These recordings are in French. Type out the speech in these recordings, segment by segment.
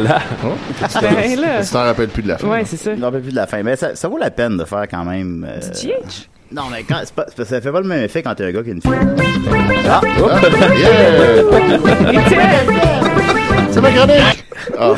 là là. Tu t'en rappelles plus de la fin. Ouais, c'est ça. je me rappelle plus de la fin. Mais ça, ça vaut la peine de faire quand même. euh, Du GH? Non, mais quand, pas, ça fait pas le même effet quand t'es un gars qu'une fille. Ah, yeah! C'est ma chronique! Ah,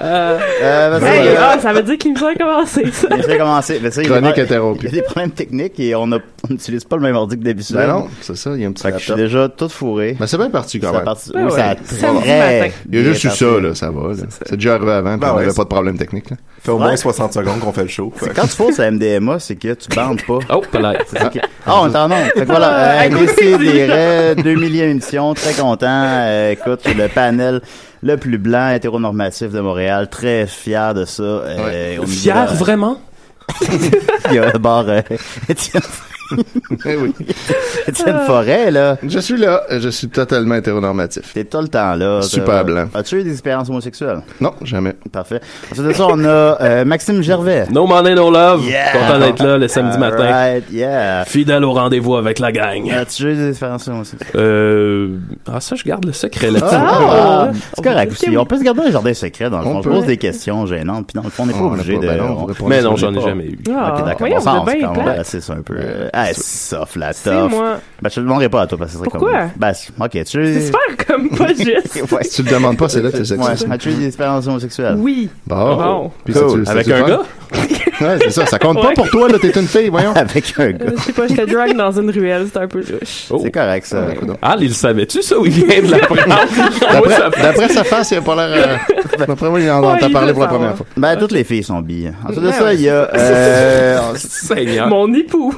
Euh, parce que, Hey, euh, ah, ça veut dire qu'il me a commencé, ça. Je vais commencer. Mais ça, il y a Chronique des- interrompue. Il y a des problèmes techniques et on a- n'utilise pas le même ordi que d'habitude. ben non, c'est ça, il y a un petit Fait que je suis déjà tout fourré. Mais c'est bien parti quand Ça a même. parti- Ben oui, ça a ouais. très. Il y a juste eu ça, là, ça va. C'est déjà arrivé avant, puis Ben on ouais, avait c'est- pas de problème technique. Là. fait au moins Ouais. 60 secondes qu'on fait le show. Quand tu fausses à MDMA, c'est que tu bandes pas. Oh, pas ça Ah, on est en onde. Fait que voilà, euh, Ah, des 2 millions d'émissions, très content. Euh, écoute, le panel le plus blanc hétéronormatif de Montréal, très fier de ça. Euh, Fier, de- vraiment? Il y a d'abord euh, Étienne, Eh oui. Étienne Forêt, là. Je suis là, je suis totalement hétéronormatif. T'es tout le temps là. Super blanc. As-tu eu des expériences homosexuelles? Non, jamais. Parfait. Ensuite de ça, on a euh, Maxime Gervais. No money, no love. Yeah. Content d'être là le samedi matin. Yeah. Fidèle au rendez-vous avec la gang. As-tu eu des expériences homosexuelles? Euh... Ah, ça, je garde le secret là-dessus. Ah, Ah. c'est correct aussi. On peut se garder un jardin secret dans le On fond. Peut. pose des questions gênantes, puis dans le fond, on n'est pas On obligé de. ben non, on on- Mais non, on j'en ai jamais eu. Ah, Ok, d'accord. on êtes se bien calme, plate. là, c'est ça un peu. Euh, Ah, sauf la C'est tough. moi. Ben, je te le demanderai pas à toi parce que c'est Pourquoi? comme. Ben, c'est- ok, tu. C'est super comme pas juste. Ouais. Si tu le demandes pas, c'est là que t'es Ouais. sexy. As-tu eu des expériences homosexuelles? Oui. Bon. Bon. Puis Cool. Avec un gars? Ouais, c'est ça. Ça compte pas Ouais. pour toi, là. T'es une fille, voyons. Avec un gars. Euh, Je sais pas, j'étais drag dans une ruelle, c'était un peu louche. Oh. C'est correct, ça. Ah, il le savait-tu, ça, ou il vient de l'apprendre? Moi, ça D'après d'après sa face, il a pas l'air. euh, D'après moi, il en Ouais, entend il parler veut pour la savoir. première fois. Ben, toutes les filles sont billes. Ensuite de Ouais, ça, ouais. il y a, euh, Seigneur. Mon époux.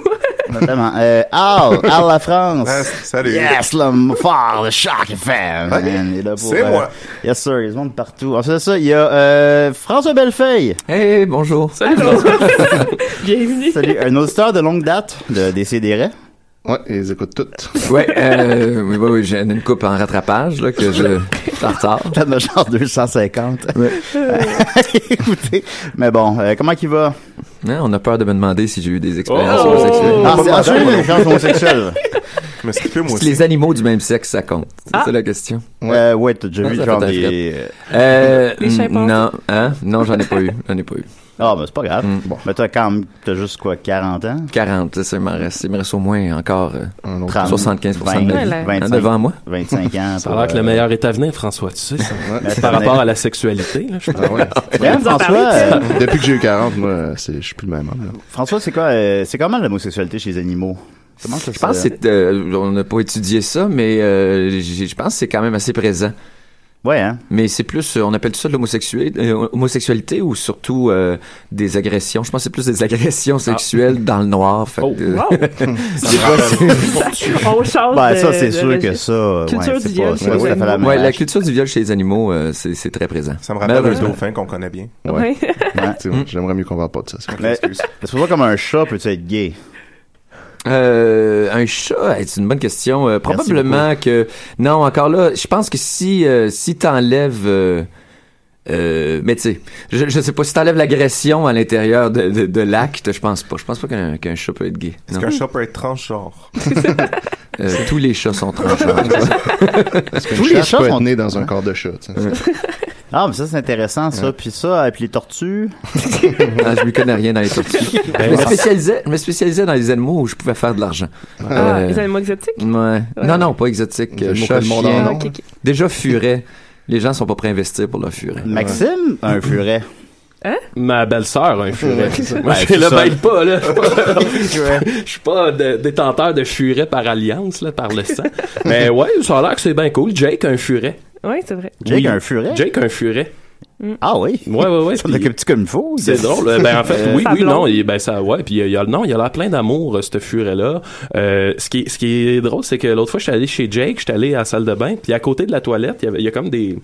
Notamment, euh, Al, Al la France. Ah, salut. Yes, l'homme fort, le est là pour, C'est euh, moi. Yes, sir, ils sont de partout. Ensuite de ça, il y a, euh, François Bellefeuille. Hey, bonjour. Salut, François. Bienvenue. Salut, un auditeur de longue date de Décideret. Ouais, ils écoutent toutes. Ouais, euh, oui, oui, oui, j'ai une coupe en rattrapage, là, que je, je suis en retard. T'en as genre 250. Ouais. Écoutez, mais bon, euh, comment qu'il va? Hein, on a peur de me demander si j'ai eu des expériences Oh! homosexuelles. Ah, pas c'est ah, gens homosexuels. Je me skippé, moi Est-ce que aussi. les animaux du même sexe, ça compte? C'est Ah. ça la question. Ouais. Ouais, t'as déjà Ah, vu genre des... euh, Euh, Les non, hein? Non, j'en ai pas eu. J'en ai pas eu. Ah, ben c'est pas grave. Mm. Bon, mais t'as quand même, t'as juste quoi, 40 ans? 40, c'est ça, il m'en reste, il me reste au moins encore euh, Un autre. 30, 75% de ma vie. Ouais, là. Hein, 25, devant moi. 25 ans. Ça a l'air que euh, le meilleur est à venir, François, tu sais, ça. Par rapport à la sexualité, là, je Ah ouais. François, euh, Depuis que j'ai eu 40, moi, c'est- je suis plus le même homme. François, c'est quoi, euh, c'est comment l'homosexualité chez les animaux? Comment ça Je pense que c'est, euh, on n'a pas étudié ça, mais euh, je pense que c'est quand même assez présent. Ouais, hein? Mais c'est plus, euh, on appelle ça de l'homosexualité, euh, homosexualité ou surtout euh, des agressions. Je pense que c'est plus des agressions sexuelles dans le noir. Fait Oh, que, euh, Wow. On change Ben, ça, c'est de sûr que ça, Culture du viol pas la ouais, culture du viol chez les animaux, euh, c'est, c'est très présent. Ça me rappelle un dauphin qu'on connaît bien. Ouais. J'aimerais mieux qu'on parle pas de ça. c'est pour ça comme un chat peut être gay? Euh, un chat, c'est une bonne question. Euh, probablement que non, encore là, je pense que si euh, si t'enlèves euh, euh, mais tu sais, je, je sais pas si t'enlèves l'agression à l'intérieur de, de, de l'acte, je pense pas. Je pense pas qu'un qu'un chat peut être gay. Est-ce qu'un chat peut être transgenre? Euh, tous les chats sont transgenres. Tous les chats sont... né dans un corps de chat. Ah, mais ça, c'est intéressant, ça. Puis ça, et puis les tortues. Ah, je m'y connais rien dans les tortues. Je me spécialisais, je me spécialisais dans les animaux où je pouvais faire de l'argent. Ah, Euh, les animaux exotiques? Ouais. Non, non, pas exotique. Les animaux Chat, que le monde chien. Déjà furet. Les gens sont pas prêts à investir pour leur furet. Maxime, un furet. Ma belle-sœur a un furet. Moi, Ben, je le baille pas, là. Je suis pas- Je suis pas de- détenteur de furet par alliance, là, par le sang. Mais ouais, ça a l'air que c'est bien cool. Jake a un furet. Oui, c'est vrai. Jake Oui. a un furet? Jake a un furet. Ah oui? Ouais, ouais, ouais. Ça m'occupe-tu comme il faut? C'est drôle. euh, Ben en fait, Euh, oui, oui, non, il, ben ça, ouais. Puis il y a non, il y a l'air plein d'amour, euh, ce furet-là. Euh, ce qui, est- ce qui est drôle, c'est que l'autre fois, j'étais allé chez Jake, j'étais allé à la salle de bain, puis à côté de la toilette, il y avait, il y a comme des,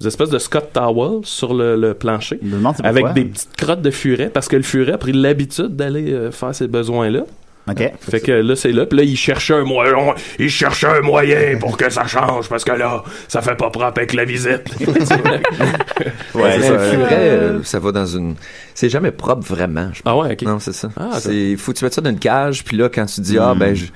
des espèces de Scott towels sur le, le plancher. Avec des petites crottes de furet, parce que le furet a pris l'habitude d'aller euh, faire ses besoins-là. OK. Fait que là, c'est là. Puis là, il cherchait un moyen. Il cherchait un moyen pour que ça change parce que là, ça fait pas propre avec la visite. Ouais, ça, euh, furet, euh, ça va dans une. C'est jamais propre vraiment. je ah ouais, ok. Non, c'est ça. Ah, c'est faut que tu mettes ça dans une cage, puis là, quand tu dis ah ben je,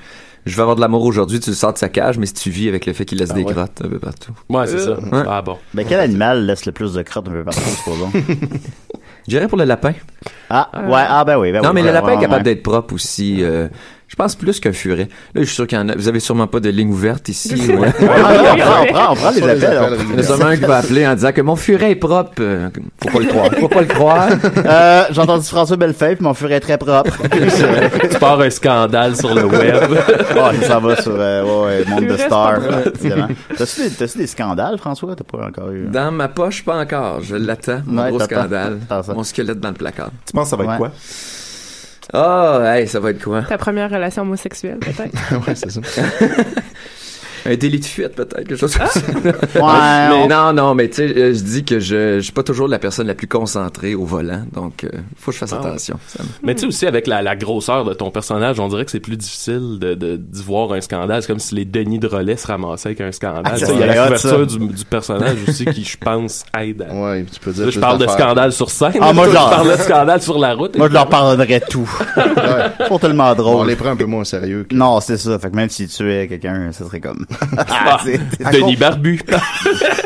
je vais avoir de l'amour aujourd'hui, tu le sors de sa cage, mais si tu vis avec le fait qu'il laisse des ouais. grottes un peu partout. Ouais, c'est ça. Ouais. Ah bon. Ben, quel animal laisse le plus de crottes un peu partout, supposons? J'irais pour le lapin. Ah, ouais, ah, ben oui. Ben non, oui, mais le lapin ouais, est capable ouais. d'être propre aussi. euh, je pense plus qu'un furet. Là, je suis sûr qu'il y en a. Vous avez sûrement pas de ligne ouverte ici. ouais. Ah, non, on prend, on prend, on prend les appels. appels on- Il y en a sûrement un qui va appeler en disant que mon furet est propre. Euh, Faut pas le croire. Faut pas le croire. Euh, j'ai entendu François Bellefeuille, puis mon furet est très propre. tu pars un scandale sur le web. oh, ça va sur, euh, ouais, Monde de Star. T'as-tu des, des scandales, François? T'as pas encore eu? Dans ma poche, pas encore. Je l'attends. Mon Ouais, gros scandale. Mon squelette dans le placard. Tu penses que ça va être Ouais. quoi? Ah, hey, ça va être quoi? Ta première relation homosexuelle, peut-être. ouais, c'est ça. Un délit de fuite, peut-être, quelque chose comme ça. Ouais, mais on- non, non, mais tu sais, euh, je dis que je, je suis pas toujours la personne la plus concentrée au volant, donc euh, faut que je fasse Ah attention. Ça me- Mais tu sais aussi avec la, la grosseur de ton personnage, on dirait que c'est plus difficile de de- d'y voir un scandale. C'est comme si les Denis de relais se ramassaient avec un scandale. Ah, ça Il y a la couverture ça. du, du personnage aussi qui, je pense, aide. À... Ouais, tu peux dire. Là, je parle de scandale sur scène. Ah, moi, je parlais de scandale sur la route. Moi, je leur pardonnerais tout. Ouais. Ils sont tellement On drôles. les prend un peu moins au sérieux. que- Non, c'est ça. Fait que même si tu tuais quelqu'un, ça serait comme... Ah, c'est- c'est- Denis Barbu.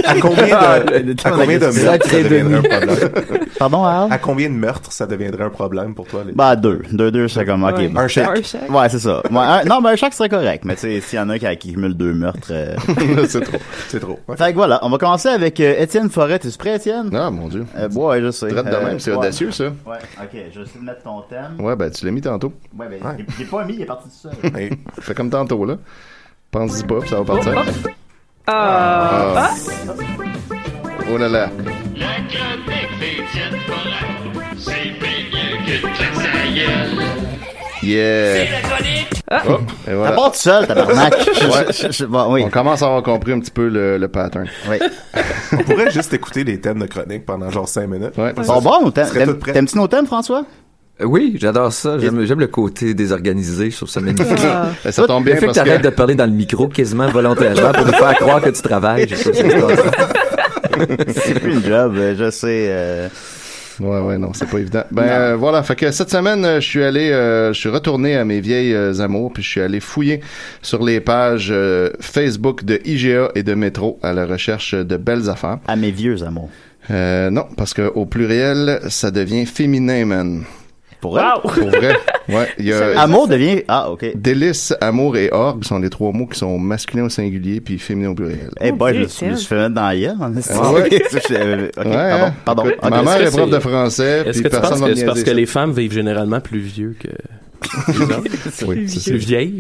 À combien de, à combien de meurtres ça deviendrait un problème? Pardon, Al? À combien de meurtres ça deviendrait un problème pour toi? Les... Bah, deux. Deux, deux, c'est comme, ok. Ouais. bon. Un chèque. Ouais, c'est ça. Ouais, un- non, mais un chèque serait correct. Mais tu sais, s'il y en a qui, qui cumulent deux meurtres... euh, c'est trop. C'est trop. Ouais. Fait que voilà, on va commencer avec euh, Étienne Forêt. T'es prêt, Étienne? Ah, mon Dieu. Euh, ouais, je sais. Traite de Euh, même, c'est ouais. audacieux, ça. Ouais, ok, je vais essayer de mettre ton thème. Ouais, ben, tu l'as mis tantôt. Ouais, ben, il- est pas mis, il est parti tout seul. Fais comme tantôt, là. Pense-y pas, puis ça va partir. Ah. Ah. Oh là là. La chronique d'Étienne Forêt, c'est bien mieux que de faire sa gueule. Yeah. Oh, et Ça voilà. part tout seul, tabarnak. Ouais. Je- je- je- bon, oui. On commence à avoir compris un petit peu le, le pattern. oui. on pourrait juste écouter les thèmes de chronique pendant genre 5 minutes. Ouais. Bon, bon. T'aimes-tu nos thèmes, François? Euh, Oui, j'adore ça. J'aime j'aime le côté désorganisé. Je trouve ça magnifique. Ah. Ben, ça tombe Le bien fait que parce t'arrêtes que... de parler dans le micro quasiment volontairement pour nous faire croire que tu travailles, je trouve ça. C'est plus une job, euh, je sais. euh, Ouais, ouais, non, c'est pas évident. Ben euh, voilà, fait que cette semaine, euh, je suis allé, euh, je suis retourné à mes vieilles euh, amours, puis je suis allé fouiller sur les pages euh, Facebook de IGA et de Métro à la recherche de belles affaires. à mes vieux amours. Euh, non, parce que au pluriel, ça devient féminin, man. Pour elle? Wow. Pour vrai. Ouais, il y a Amour devient. Ah, ok. délice, amour et orgue sont les trois mots qui sont masculins au singulier puis féminins au pluriel. Eh Mon boy, je Dieu, me suis- je fait mettre dans la gueule. Ah ouais? Ok, ça, je- ok, Ouais, pardon, pardon. Écoute, Ok, ma mère que est prof de français, Est-ce que tu personne penses va que me c'est parce que ça. les femmes vivent généralement plus vieux que Oui, c'est?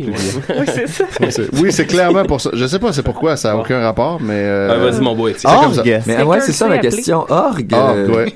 Ouais. Oui, c'est ça. Oui, c'est- Oui, c'est clairement pour ça. Je sais pas c'est pourquoi, ça a aucun rapport, mais... euh, Ah, Vas-y, mon ça. Orgue. Mais ouais, c'est ça appeler? question. Orgue. Orgue, ouais.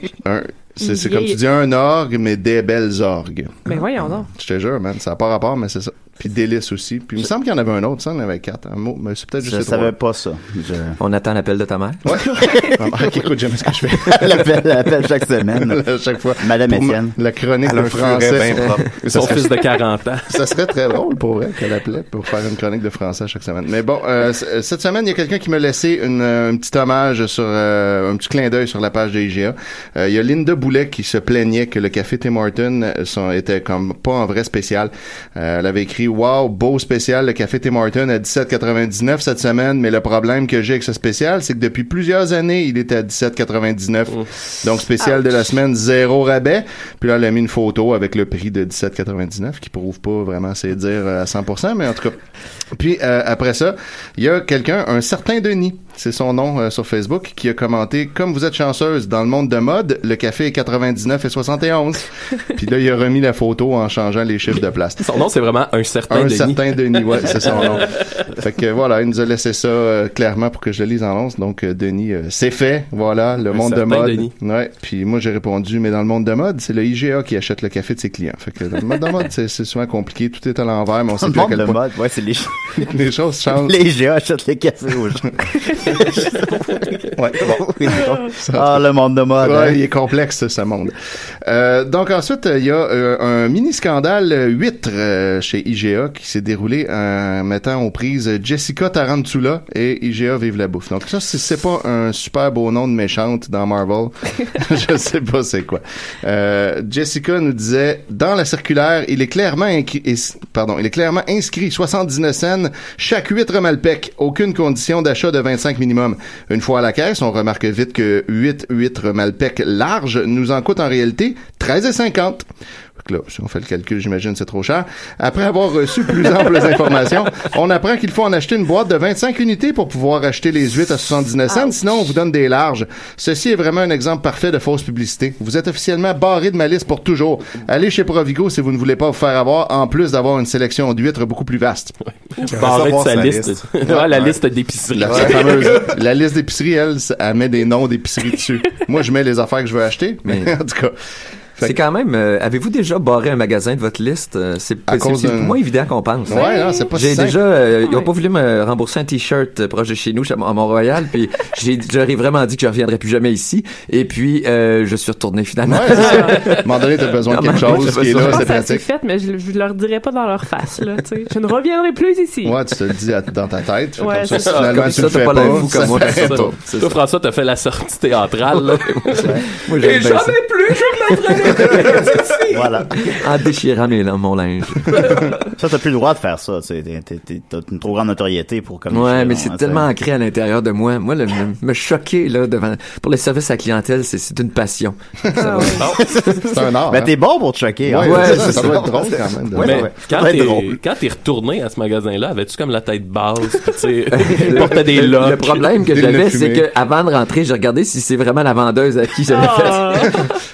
C'est comme tu dis un orgue, mais des belles orgues. Mais voyons donc. Je te jure, man, ça n'a pas rapport, mais c'est ça. Puis délice aussi. Puis il me semble qu'il y en avait un autre, ça, il y en avait quatre. Un mot, mais c'est peut-être juste Je savais pas ça. Je... On attend l'appel de ta mère. Ouais. Ma mère qui écoute jamais ce que je fais. Elle appelle, elle appelle chaque semaine. à chaque fois. Madame Étienne. La chronique Elle de français. bien propre. Ça Son fils de 40 ans. ça serait très drôle pour vrai qu'elle appelait pour faire une chronique de français chaque semaine. Mais bon, euh, euh, cette semaine, il y a quelqu'un qui m'a laissé une, euh, un petit hommage sur euh, un petit clin d'œil sur la page de IGA. Euh, il y a Linda Boulet qui se plaignait que le café Tim Hortons euh, son- était comme pas en vrai spécial. Euh, elle avait écrit Wow, beau spécial, le café Tim Hortons à 17,99 cette semaine, mais le problème que j'ai avec ce spécial, c'est que depuis plusieurs années, il était à 17,99. Donc spécial de la semaine, zéro rabais. Puis là, elle a mis une photo avec le prix de 17,99 qui prouve pas vraiment c'est dire euh, à 100%, mais en tout cas. Puis euh, après ça, il y a quelqu'un, un certain Denis, c'est son nom euh, sur Facebook, qui a commenté comme vous êtes chanceuse dans le monde de mode, le café est 99 et 71. Puis là, il a remis la photo en changeant les chiffres de place. Son nom, c'est vraiment un certain Un Denis. certain Denis, ouais, c'est son nom. Fait que voilà, il nous a laissé ça euh, clairement pour que je le lise en lance. Donc euh, Denis, euh, c'est fait, voilà, le Un monde de certain mode. Denis. Ouais. Puis moi j'ai répondu, mais dans le monde de mode, c'est le IGA qui achète le café de ses clients. Fait que dans le monde de mode, c'est souvent compliqué, tout est à l'envers, mais on sait Le plus à monde quel de point mode, ouais, c'est les, les choses changent. les GA achètent les cafés aux gens. Ouais, bon. Ah, le monde de mode. Ouais, hein. il est complexe, ce monde. Euh, donc ensuite, il y a euh, un mini-scandale euh, huître euh, chez IGA qui s'est déroulé en mettant aux prises Jessica Tarantula et IGA Vive la Bouffe. Donc ça, si c'est pas un super beau nom de méchante dans Marvel, je sais pas c'est quoi. Euh, Jessica nous disait, dans la circulaire, il est clairement, pardon, il est clairement inscrit 79 cents chaque huître Malpec, aucune condition d'achat de 25 minimum. Une fois à la caisse, on remarque vite que 8 huîtres Malpec larges nous en coûtent en réalité 13,50. Là, si on fait le calcul, j'imagine c'est trop cher. Après avoir reçu plus amples informations, on apprend qu'il faut en acheter une boîte de 25 unités pour pouvoir acheter les huîtres à 79 cents. Sinon, on vous donne des larges. Ceci est vraiment un exemple parfait de fausse publicité. Vous êtes officiellement barré de ma liste pour toujours. Allez chez Provigo si vous ne voulez pas vous faire avoir, en plus d'avoir une sélection d'huîtres beaucoup plus vaste. Barré de sa sa liste. liste. Ouais, la liste d'épicerie. La, la fameuse, la liste d'épicerie, elle, elle met des noms d'épicerie dessus. Moi, je mets les affaires que je veux acheter, Mais- en tout cas. C'est quand même. euh, Avez-vous déjà barré un magasin de votre liste? Euh, C'est moins évident qu'on pense. Ouais, non, c'est pas si J'ai simple. déjà, euh, ils ont Ouais. pas voulu me rembourser un t-shirt euh, proche de chez nous, à Mont-Royal, puis j'ai, j'aurais vraiment dit que je reviendrais plus jamais ici, et puis euh, je suis retourné finalement. Ouais, c'est ça. À un moment donné, t'as besoin de quelque chose qui est là, Je pense c'est pratique. fait, mais je, je leur dirais pas dans leur face, là, tu sais. Je ne reviendrai plus ici. Ouais, tu te le dis à- dans ta tête. Fait Ouais, comme ça, c'est si ça. finalement Comme tu ça, le fais pas comme ça moi, Toi, ça. François, t'as fait la sortie théâtrale. bien ça. plus je Voilà. En déchirant mes, mon linge. Ça, t'as plus le droit de faire ça. T'as une trop grande notoriété pour comme Ouais, mais c'est hein, tellement ancré à l'intérieur de moi. Moi, le, me, me choquer là devant pour le service à la clientèle, c'est, une passion. C'est un art. Ben, hein. t'es bon pour te choquer. Ouais, hein. Ouais, ça, c'est ça ça. doit être drôle quand même. Ouais, Mais quand t'es drôle. quand t'es retourné à ce magasin-là, avais-tu comme la tête basse, tu portait des locks? le problème que j'avais, c'est que avant de rentrer, j'ai regardé si c'est vraiment la vendeuse à qui j'avais Ah. fait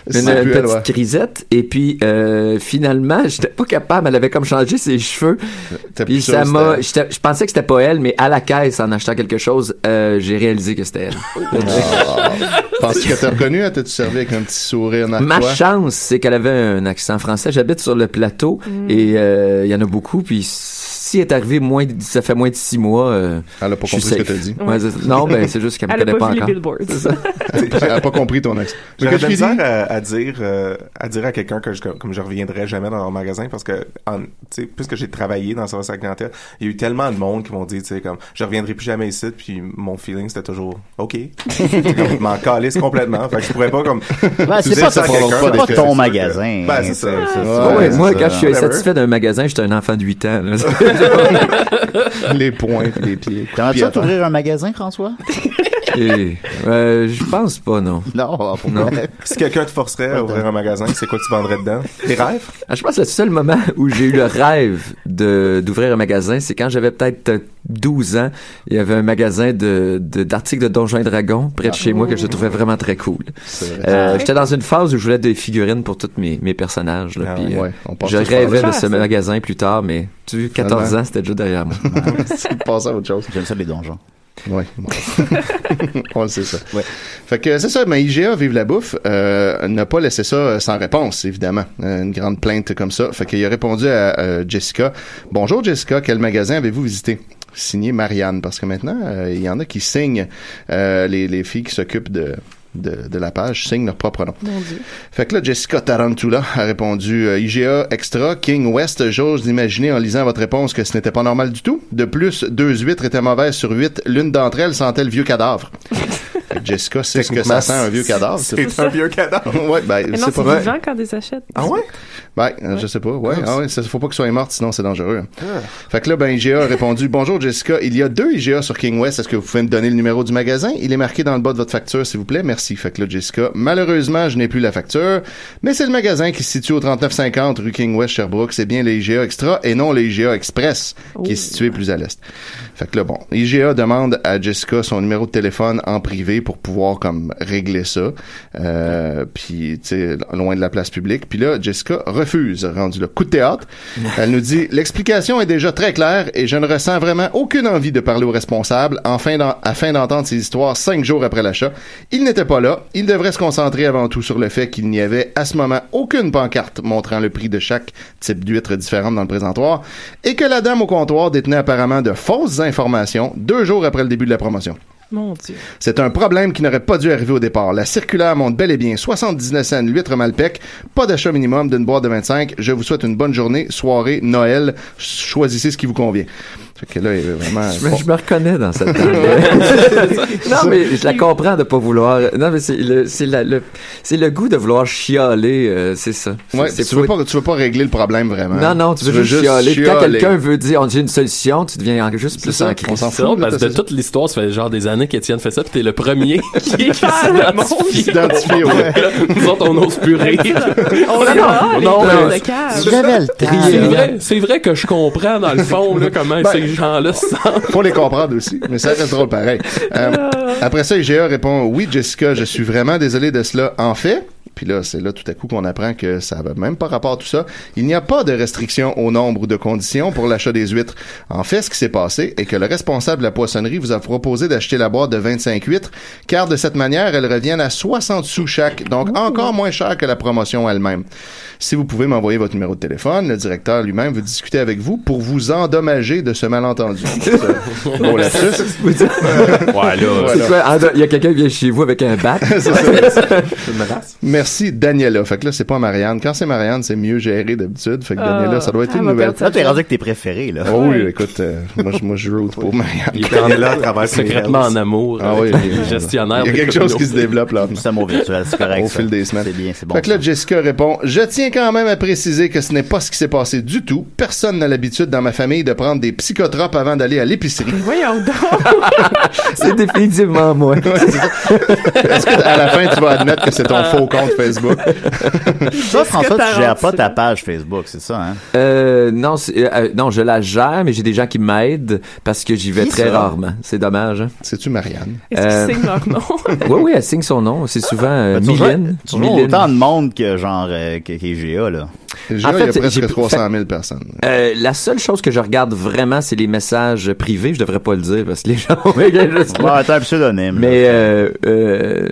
une, elle, petite ouais. crisette. Et puis euh, finalement, j'étais pas capable. Elle avait comme changé ses cheveux. T'as Puis plus ça m'a. Je pensais que c'était pas elle, mais à la caisse, en achetant quelque chose, euh, j'ai réalisé que c'était elle. Penses-tu que t'as reconnu? hein? T'as-tu servi avec un petit sourire Ma chance, c'est qu'elle avait un accent français. J'habite sur le plateau et euh, il y en a beaucoup. Puis si elle est arrivée moins, de- ça fait moins de six mois. euh, Elle a pas compris ce que t'as dit. Ouais, non, ben c'est juste qu'elle me connaît pas, pas, vu encore. les. Elle a pas compris ton accent. J'aurais de misère à, à dire euh, à dire à quelqu'un que je, comme je reviendrai jamais dans leur magasin parce que en, tu sais puisque j'ai travaillé dans le service à la clientèle il y a eu tellement de monde qui m'ont dit tu sais comme je reviendrai plus jamais ici puis mon feeling c'était toujours ok comme, m'en calisse complètement fait que je pourrais pas comme Ben, tu c'est pas, ça pas que ton magasin. ben c'est ça moi, ça. quand je suis satisfait d'un magasin, j'étais un enfant de 8 ans. Les poings pis les pieds. T'aimerais Puis ça attends. t'ouvrir un magasin, François? Et, euh, je pense pas, non. Non, pourquoi? Non. si quelqu'un te forcerait à ouvrir un magasin c'est quoi tu vendrais dedans? Tes rêves? Ah, je pense que le seul moment où j'ai eu le rêve de d'ouvrir un magasin, c'est quand j'avais peut-être euh, 12 ans. Il y avait un magasin de de- d'articles de, Donjons et Dragons près de chez moi que je trouvais vraiment très cool. Euh, J'étais dans une phase où je voulais des figurines pour tous mes, mes personnages. Là, Ah euh, Ouais, je rêvais de ce ça. magasin plus tard, mais tu vois, 14 Finalement. ans, c'était déjà derrière moi. Tu passes à autre chose. J'aime ça les donjons. Oui. On le sait ça. Fait que c'est ça, mais IGA Vive la bouffe euh, n'a pas laissé ça euh, sans réponse, évidemment. Euh, une grande plainte comme ça. Fait qu'il a répondu à euh, Jessica. Bonjour Jessica, quel magasin avez-vous visité? Signé Marianne, parce que maintenant, euh, il y en a qui signent, euh, les, les filles qui s'occupent de, de, de la page signent leur propre nom. Mon Dieu. Fait que là, Jessica Tarantula a répondu euh, IGA Extra, King West, j'ose imaginer en lisant votre réponse que ce n'était pas normal du tout. De plus, deux huîtres étaient mauvaises sur huit. L'une d'entre elles sentait le vieux cadavre. Jessica sait ce que ça sent un vieux cadavre. c'est- c'est un vieux cadavre ouais, ben, c'est c'est pas vrai. vivant quand ils achètent. ah ouais? Ben, euh, je sais pas. Ouais, ah ouais, ça, faut pas que soit morte, sinon c'est dangereux. Ah. Fait que là, ben, IGA a répondu Bonjour Jessica, il y a deux IGA sur King West. Est-ce que vous pouvez me donner le numéro du magasin? Il est marqué dans le bas de votre facture, s'il vous plaît. Merci. Fait que là, Jessica, malheureusement, je n'ai plus la facture, mais c'est le magasin qui se situe au 3950 rue King West Sherbrooke. C'est bien les IGA Extra et non les IGA Express qui est situé plus à l'est. Fait que là, bon, IGA demande à Jessica son numéro de téléphone en privé pour pouvoir comme régler ça. Euh, puis, tu sais, loin de la place publique. Puis là, Jessica refuse, rendu le coup de théâtre. Elle nous dit, l'explication est déjà très claire et je ne ressens vraiment aucune envie de parler aux responsables afin d'en- afin d'entendre ces histoires cinq jours après l'achat. Il n'était pas là. Il devrait se concentrer avant tout sur le fait qu'il n'y avait à ce moment aucune pancarte montrant le prix de chaque type d'huître différente dans le présentoir et que la dame au comptoir détenait apparemment de fausses informations deux jours après le début de la promotion. Mon Dieu. C'est un problème qui n'aurait pas dû arriver au départ. La circulaire montre bel et bien 79 cents l'huître Malpec, pas d'achat minimum d'une boîte de 25. Je vous souhaite une bonne journée, soirée, Noël. Choisissez ce qui vous convient. Fait que là, il est vraiment... Je me, je me reconnais dans cette Non, mais je la comprends de pas vouloir. Non, mais c'est le, c'est la- le, c'est le goût de vouloir chialer, euh, c'est ça. Ouais, c'est tu veux pas, tu veux pas régler le problème vraiment. Non, non, tu veux, juste chialer. Quand quelqu'un veut dire, on dit une solution, tu deviens en- juste plus ça, en on crise. s'en fout, parce que de toute l'histoire, ça fait genre des années qu'Étienne fait ça, puis t'es le premier qui, qui s'identifie. Ouais. Nous autres, on n'ose plus rire. On non, le temps. C'est vrai, c'est vrai que je comprends dans le fond là, comment Ben, ces gens-là se sentent. Faut les comprendre aussi, mais ça reste drôle pareil. Euh, après ça, IGA répond Oui, Jessica, je suis vraiment désolé de cela. En fait, puis là, c'est là tout à coup qu'on apprend que ça va même pas rapport à tout ça. Il n'y a pas de restriction au nombre ou de conditions pour l'achat des huîtres. En fait, ce qui s'est passé est que le responsable de la poissonnerie vous a proposé d'acheter la boîte de 25 huîtres, car de cette manière, elles reviennent à 60 sous chaque, donc encore moins cher que la promotion elle-même. Si vous pouvez m'envoyer votre numéro de téléphone, le directeur lui-même veut discuter avec vous pour vous endommager de ce malentendu. Ça, Bon là. Voilà. Il y a quelqu'un qui vient chez vous avec un bat. C'est ça. Une. Merci Daniela. Fait que là, c'est pas Marianne. Quand c'est Marianne, c'est mieux géré d'habitude. Fait que Ah, Daniela, ça doit être elle une nouvelle. Là, t'es rendu avec tes préférés, là. Oh oui, écoute, euh, moi, je- moi, je route pour Marianne. Il est là à travers ses secrètement en amour Ah oui, gestionnaire. Il y a quelque chose qui se développe là. C'est un mot virtuel, c'est correct. Au fil des semaines. C'est bien, c'est bon. Fait que là. Jessica répond Je tiens quand même à préciser que ce n'est pas ce qui s'est passé du tout. Personne n'a l'habitude dans ma famille de prendre des psychotropes avant d'aller à l'épicerie. Voyons donc. C'est définitivement moi. Est-ce que à la fin, tu vas admettre que c'est ton faux compte Facebook Toi, François, tu gères pas ta page Facebook, c'est ça, hein? Euh, non, euh, euh, non, je la gère, mais j'ai des gens qui m'aident parce que j'y vais Qui très ça? rarement. C'est dommage. hein? C'est-tu Marianne? Est-ce Euh, qu'ils signent leur nom? Oui, oui, elle signe son nom. C'est souvent euh, Ben, Mylène. Tu Mylène. autant de monde que genre euh, que- qu'IGA, là. Déjà, En fait, il y a j'ai- presque fait- 300 000 personnes. Euh, la seule chose que je regarde vraiment, c'est les messages privés. Je devrais pas le dire parce que les gens Ouais, t'as un pseudonyme. Mais euh, euh,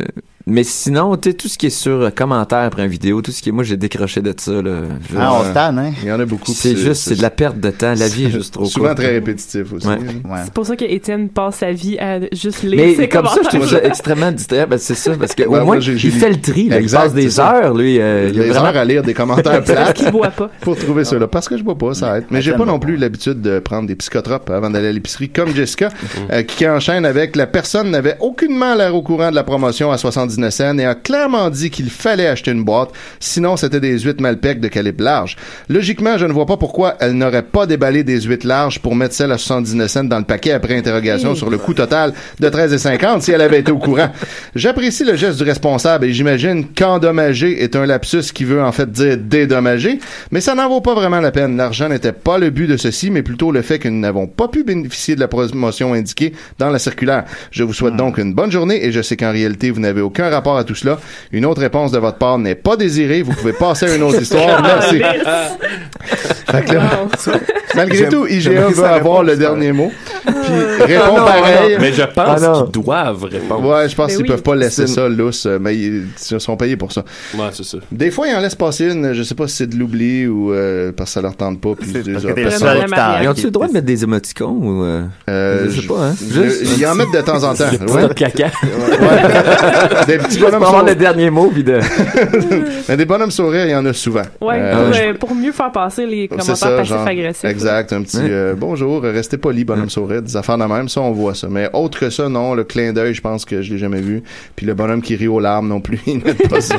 mais sinon, tu sais, tout ce qui est sur euh, commentaire après une vidéo, tout ce qui est, moi j'ai décroché de ça là. Je- Ah, on se tanne, hein? Il y en a beaucoup. c'est juste, c'est de la perte de temps. La vie est juste trop Souvent courte. très répétitif aussi. Ouais. Ouais. C'est pour ça que Étienne passe sa vie à juste lire Mais ses comme ça, je trouve ça extrêmement distrayant. Ben, c'est ça, parce que Ben, au moi, moins, j'ai- j'ai il lu- fait le tri. Là, il Exact, passe c'est des ça. heures, lui. euh, il y a Les vraiment... heures à lire des commentaires C'est parce plates. qu'il boit pas. pour trouver cela. Parce que je bois pas, ça aide. Mais j'ai pas non plus l'habitude de prendre des psychotropes avant d'aller à l'épicerie, comme Jessica, euh, qui enchaîne avec la personne n'avait aucunement l'air au courant de la promotion à 79 cents et a clairement dit qu'il fallait acheter une boîte, sinon c'était des huîtres Malpec de calibre large. Logiquement, je ne vois pas pourquoi elle n'aurait pas déballé des huîtres larges pour mettre celle à 79 cents dans le paquet après interrogation sur le coût total de 13,50 si elle avait été au courant. J'apprécie le geste du responsable et j'imagine qu'endommager est un lapsus qui veut en fait dire dédommager, mais ça n'en vaut pas vraiment la peine. L'argent n'était pas le but de ceci, mais plutôt le fait que nous n'avons pas pu bénéficier de la promotion indiquée dans la circulaire. Je vous souhaite donc une bonne journée et je sais qu'en réalité, vous n'avez aucun rapport à tout cela. Une autre réponse de votre part n'est pas désirée. Vous pouvez passer à une autre histoire. Merci. Fait que là, malgré tout, IGA veut avoir réponse, le dernier mot. Puis répond pareil. Mais je pense Ah, qu'ils doivent répondre. Ouais, je pense Mais qu'ils oui. peuvent pas laisser ça lousse, euh, mais ils, ils sont payés pour ça. Ouais, c'est ça. Des fois, ils en laissent passer une, je sais pas si c'est de l'oubli ou euh, parce que ça leur tente pas. Puis ils ah, ont-tu le droit de mettre des émoticônes ou... euh, euh, je sais pas, hein? Juste- Ils en mettent de temps en temps. Ouais. de caca. Ouais. Des petits bonhommes avoir le sourires. dernier mot, puis de... Mais des bonhommes sourires, il y en a souvent. Ouais, Euh, pour, je- euh, pour mieux faire passer les commentaires passifs-agressifs. Exact, un petit euh, bonjour, restez poli, bonhomme sourire, des affaires de même, ça on voit ça. Mais autre que ça, non, le clin d'œil, je pense que je l'ai jamais vu. Puis le bonhomme qui rit aux larmes non plus, il met pas ça.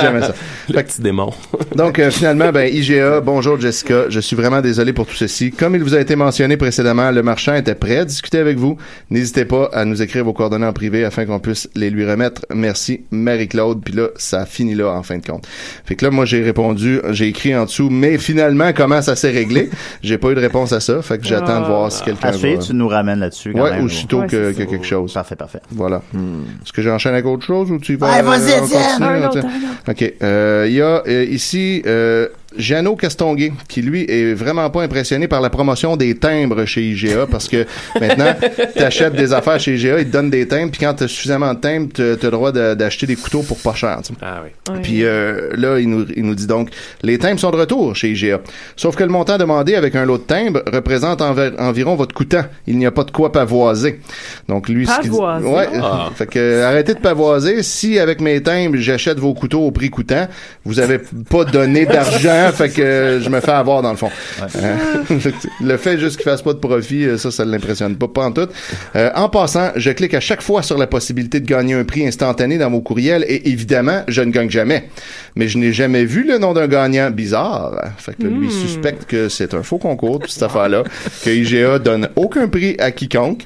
Jamais ça. Le petit démon. Donc euh, finalement, ben IGA, bonjour Jessica, je suis vraiment désolé pour tout ceci. Comme il vous a été mentionné précédemment, le marchand était prêt à discuter avec vous. N'hésitez pas à nous écrire vos coordonnées en privé afin qu'on puisse les lui remettre. Merci Marie-Claude. Puis là, ça finit là en fin de compte. Fait que là, moi j'ai répondu, j'ai écrit en dessous, mais finalement comment ça s'est réglé? J'ai pas eu de réponse à ça. Fait que j'attends de voir si quelqu'un À va. tu nous ramènes là-dessus. quand Ouais, même, aussitôt Ouais, que- ça. quelque chose. Parfait, parfait. Voilà. Est-ce que j'enchaîne avec autre chose ou tu vas? Ouais, vas-y, euh. OK. Euh, Il y a euh, ici... Euh, Jeannot Castonguay, qui lui est vraiment pas impressionné par la promotion des timbres chez IGA parce que maintenant, t'achètes des affaires chez IGA, ils te donnent des timbres, puis quand t'as suffisamment de timbres, t'as t'as le droit de- d'acheter des couteaux pour pas cher. tu sais. Ah oui. Puis euh, là, il nous, il nous dit donc, les timbres sont de retour chez IGA. Sauf que le montant demandé avec un lot de timbres représente enver- environ votre coûtant. Il n'y a pas de quoi pavoiser. Donc lui, ce qu'il dit- Pavoiser? ouais, Ah. fait que euh, arrêtez de pavoiser. Si avec mes timbres, j'achète vos couteaux au prix coûtant, vous avez pas donné d'argent, fait que euh, je me fais avoir dans le fond. Euh, le fait juste qu'il fasse pas de profit, euh, ça, ça l'impressionne pas, pas en tout. Euh, en passant, je clique à chaque fois sur la possibilité de gagner un prix instantané dans vos courriels et évidemment, je ne gagne jamais. Mais je n'ai jamais vu le nom d'un gagnant bizarre. Fait que là, lui, il suspecte que c'est un faux concours, toute cette affaire-là, que IGA donne aucun prix à quiconque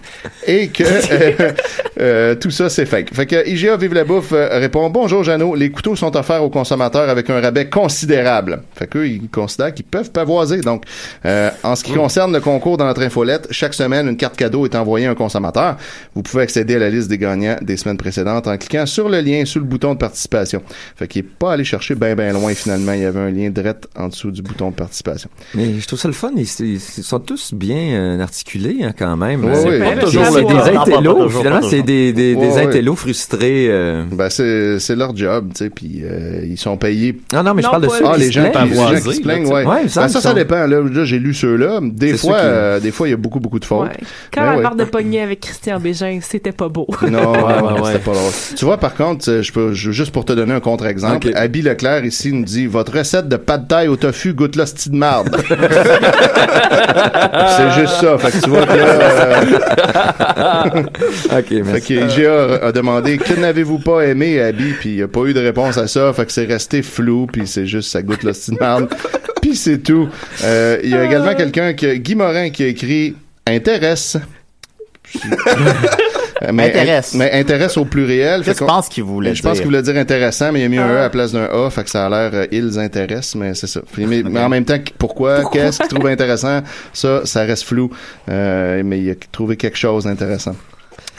et que euh, euh, tout ça, c'est fake. Fait que IGA Vive la Bouffe répond Bonjour Jeannot, les couteaux sont offerts aux consommateurs avec un rabais considérable. Fait qu'eux, ils considèrent qu'ils peuvent pavoiser. Donc, euh, en ce qui concerne le concours dans notre infolette, chaque semaine, une carte cadeau est envoyée à un consommateur. Vous pouvez accéder à la liste des gagnants des semaines précédentes en cliquant sur le lien sous le bouton de participation. Fait qu'il est pas allé chercher bien ben loin finalement. Il y avait un lien direct en dessous du bouton de participation. Mais je trouve ça le fun. Ils, sont tous bien euh, articulés hein, quand même. Ouais, Euh, ouais. pas toujours des, intellos. Finalement, c'est des, des, des Ouais, intellos frustrés. euh. Ben c'est c'est leur job, tu sais, puis euh, ils sont payés. Non, non, mais je parle de ceux Ah qui les se gens, plaignent. qui, les gens pavoisés, qui se plaignent, là, ouais. Ouais, il me Ben, ça, ça dépend. Là, là j'ai lu ceux-là. Des fois, qui- euh, des fois, il y a beaucoup, beaucoup de fautes. Ouais. Quand Ben la ouais. barre de poignée avec Christian Bégin, c'était pas beau. Non, Ouais, ouais, ouais, ouais, ouais. c'était pas drôle. Tu vois, par contre, euh, je peux, juste pour te donner un contre-exemple. Abby Leclerc ici nous dit votre recette de pâte taille au tofu goûte l'hostie de marde. c'est juste ça. Fait que tu vois que là, euh, Ok, fait merci. que IGA a demandé que n'avez-vous pas aimé Abby, puis il n'y a pas eu de réponse à ça. Fait que c'est resté flou, puis c'est juste ça goûte l'hostie de marde. Puis c'est tout. Euh, Il y a également quelqu'un que Guy Morin qui a écrit intéresse. mais, Intéresse. mais intéresse au pluriel. Fait Qu'est-ce que tu qu'on- penses qu'il voulait je pense qu'il voulait dire intéressant, mais il a mis un Ah. E à la place d'un A, fait que ça a l'air euh, ils intéressent, mais c'est ça. Puis, mais, mais en même temps, qu- pourquoi, qu'est-ce qu'il trouve intéressant, ça, ça reste flou. Euh, mais il a trouvé quelque chose d'intéressant.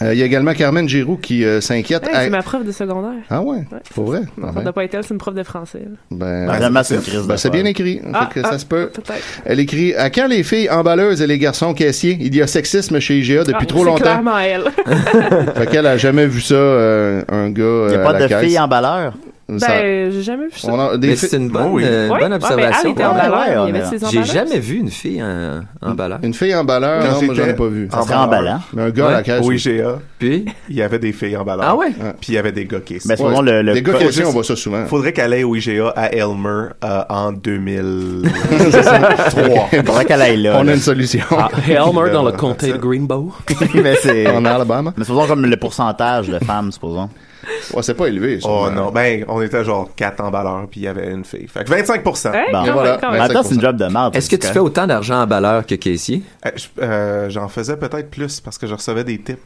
Euh, il y a également Carmen Giroux qui euh, s'inquiète. Hey, à- c'est ma prof de secondaire. Ah ouais, Ouais. pour vrai? Ma Ah ben, de pas être elle, c'est une prof de français. ben, Ben, c'est une crise ben, bien écrit, Ah, fait que ça ah, se peut. Peut-être. Elle écrit à quand les filles emballeuses et les garçons caissiers? Il y a sexisme chez IGA depuis Ah, trop c'est longtemps. clairement elle. Fait qu'elle a jamais vu ça euh, un gars Il n'y a à pas la de caisse. filles emballeurs? Ça- Ben, j'ai jamais vu ça. a des c'est une bonne, oui. euh, bonne mais observation. Ouais, J'ai jamais vu une fille en, emballeur. Une fille emballeur, Quand non, moi j'en ai pas vu. Ça serait emballeur, emballant. Mais un gars à la Ouais. caisse. Au oui. IGA, Puis, il y avait des filles en ballon. ah ouais? Puis il y avait des gars qui Mais Ouais. souvent, le, le Les gars caissiers, on voit ça souvent. Faudrait qu'elle aille au IGA à Elmer euh, en 2003. Il faudrait qu'elle aille là. On a une solution. Ah, Helmer dans le Euh, comté de. Greenbow. mais c'est. en Alabama. Mais supposons comme le pourcentage de femmes, supposons. Ouais, c'est pas élevé. ça. Oh non, ben on était genre 4 emballeurs puis il y avait une fille. Fait que 25 Hey, Bon. voilà. En temps, c'est une job de merde. Est-ce que tu fais autant d'argent emballeur que caissier? Euh, euh, J'en faisais peut-être plus parce que je recevais des tips.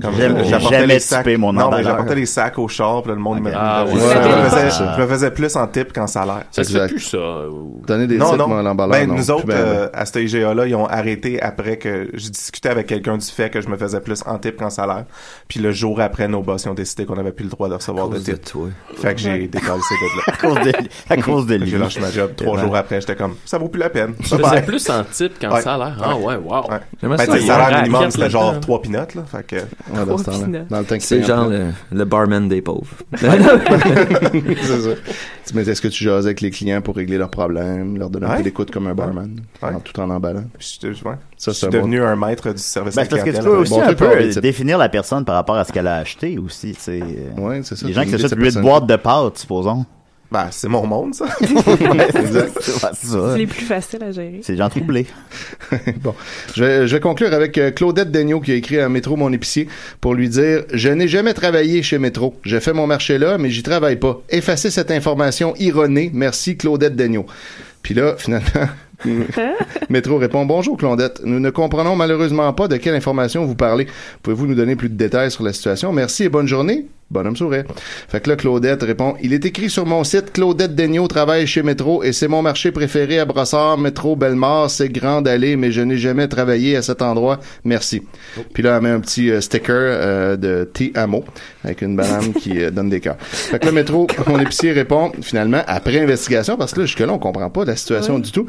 Je- j'ai jamais sacs. mon Non, mais j'apportais les sacs au char, puis là, le monde me Ah, je, ouais. je me faisais, ça. je me faisais plus en tip qu'en salaire. Ça se fait plus, ça. ou- Donner des non, titres, non. moi, à l'emballeur. Ben, non. nous autres, Ben, euh, à cet IGA-là, ils ont arrêté après que je discutais avec quelqu'un du fait que je me faisais plus en tip qu'en salaire. Puis le jour après, nos boss ils ont décidé qu'on avait plus le droit de recevoir de toi. Fait que j'ai décalé ces gars-là. À cause de, à cause de lui. J'ai lâché ma job trois Ouais. jours après. J'étais comme, ça vaut plus la peine. Bye faisais plus en type qu'en salaire? Ah ouais, wow. Ben, le salaire minimum, c'était genre 3 pinottes, là. Fait que, ouais, dans ce Trois temps-là. peanuts. Dans le temps que C'est genre pas. le, le barman des pauvres. c'est ça. Tu mets, est-ce que tu jases avec les clients pour régler leurs problèmes, leur donner un Ouais. peu d'écoute comme un barman, Ouais. en- tout en emballant? je. Ça, je c'est suis un bon- devenu un maître du service Ben, parce que tu peux aussi Bon un peu euh, définir la personne par rapport à ce qu'elle a acheté aussi. Ouais, c'est ça. les gens qui s'achètent cette 8 personne. boîtes de pâtes, supposons. Ben, c'est mon monde, ça. C'est les plus faciles à gérer. C'est gens troublés. bon, je vais, je vais conclure avec euh, Claudette Daigneault qui a écrit à Métro Mon Épicier pour lui dire « Je n'ai jamais travaillé chez Métro. Je fais mon marché là, mais j'y travaille pas. Effacez cette information erronée. Merci Claudette Daigneault. » Puis là, finalement... Métro répond Bonjour Claudette, nous ne comprenons malheureusement pas de quelle information vous parlez. Pouvez-vous nous donner plus de détails sur la situation? Merci et bonne journée. Bonhomme sourire. Fait que là, Claudette répond, il est écrit sur mon site, Claudette Daigneault travaille chez Métro et c'est mon marché préféré à Brossard, Métro Bellemare, c'est grande allée, mais je n'ai jamais travaillé à cet endroit. Merci. Puis là, elle met un petit euh, sticker euh, de T-Amo avec une banane qui euh, donne des cœurs. Fait que le Métro, mon épicier répond, finalement, après investigation, parce que là, jusque-là, on comprend pas la situation du tout.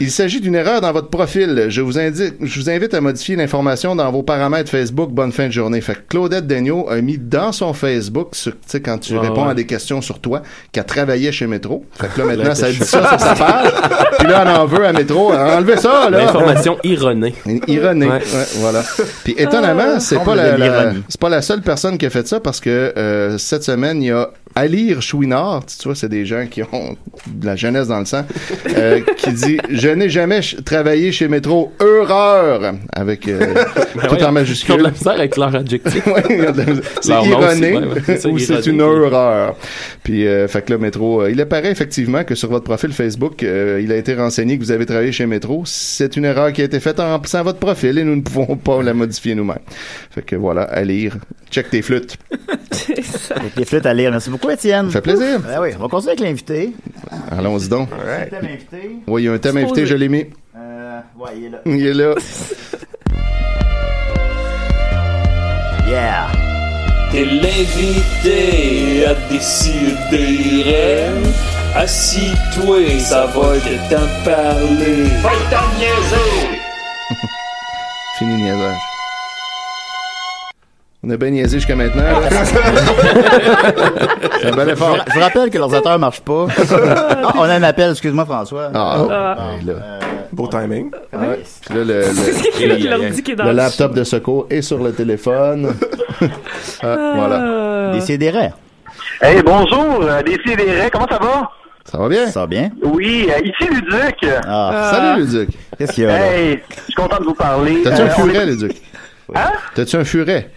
Il s'agit d'une erreur dans votre profil. Je vous indique, je vous invite à modifier l'information dans vos paramètres Facebook. Bonne fin de journée. Fait que Claudette Daigneault a mis dans son Facebook, sur- tu sais, quand tu réponds ouais. à des questions sur toi, qu'elle travaillait chez Métro. Fait que là, maintenant, ça dit ça sur sa page. Puis là, elle en veut à Métro. Enlevez ça, là. L'information erronée. Ironé. Ouais. Ouais, voilà. Puis étonnamment, c'est On pas la, c'est pas la seule personne qui a fait ça parce que euh, cette semaine, il y a Alire Chouinard, tu vois, c'est des gens qui ont de la jeunesse dans le sang, euh, qui dit je n'ai jamais travaillé chez Métro Eureur avec euh, tout ouais, en Ils ont de majuscule. la misère avec leur adjectif. Ouais, il y a de la- c'est Leur nom aussi, ironé ouais, c'est ou c'est une erreur. Puis, euh, fait que le métro, euh, il apparaît effectivement que sur votre profil Facebook, euh, il a été renseigné que vous avez travaillé chez Métro. C'est une erreur qui a été faite en remplissant votre profil et nous ne pouvons pas la modifier nous-mêmes. Fait que voilà, à lire. Check tes flûtes. Les flûtes à lire. Merci beaucoup, Étienne? Ça fait plaisir. Ben oui, on va continuer avec l'invité. Allons-y donc. Thème invité. Oui, il y a un thème invité, je l'ai mis. Euh, ouais, il est là. Il est là. Yeah. T'es l'invité à décider. Assis-toi, ça va te t'en parler. Va t'en niaiser! Fini le niaisage. On a bien niaisé jusqu'à maintenant. là. C'est un bel Je effort. je vous rappelle que l'ordinateur marche pas. Ah, on a un appel, excuse-moi François. Ah, Ah. là. Beau timing. Ouais. Puis là, le- le, Le laptop de secours est sur le téléphone. Ah, voilà. Euh, Des CDR. Hey, bonjour, euh, Décidérez, comment ça va? Ça va bien? Ça va bien? Oui, euh, ici Luduc. Ah, Salut, Luduc. qu'est-ce qu'il y a là? Hey, je suis content de vous parler. T'as-tu Euh, un furet, Luduc? Hein? T'as-tu un furet?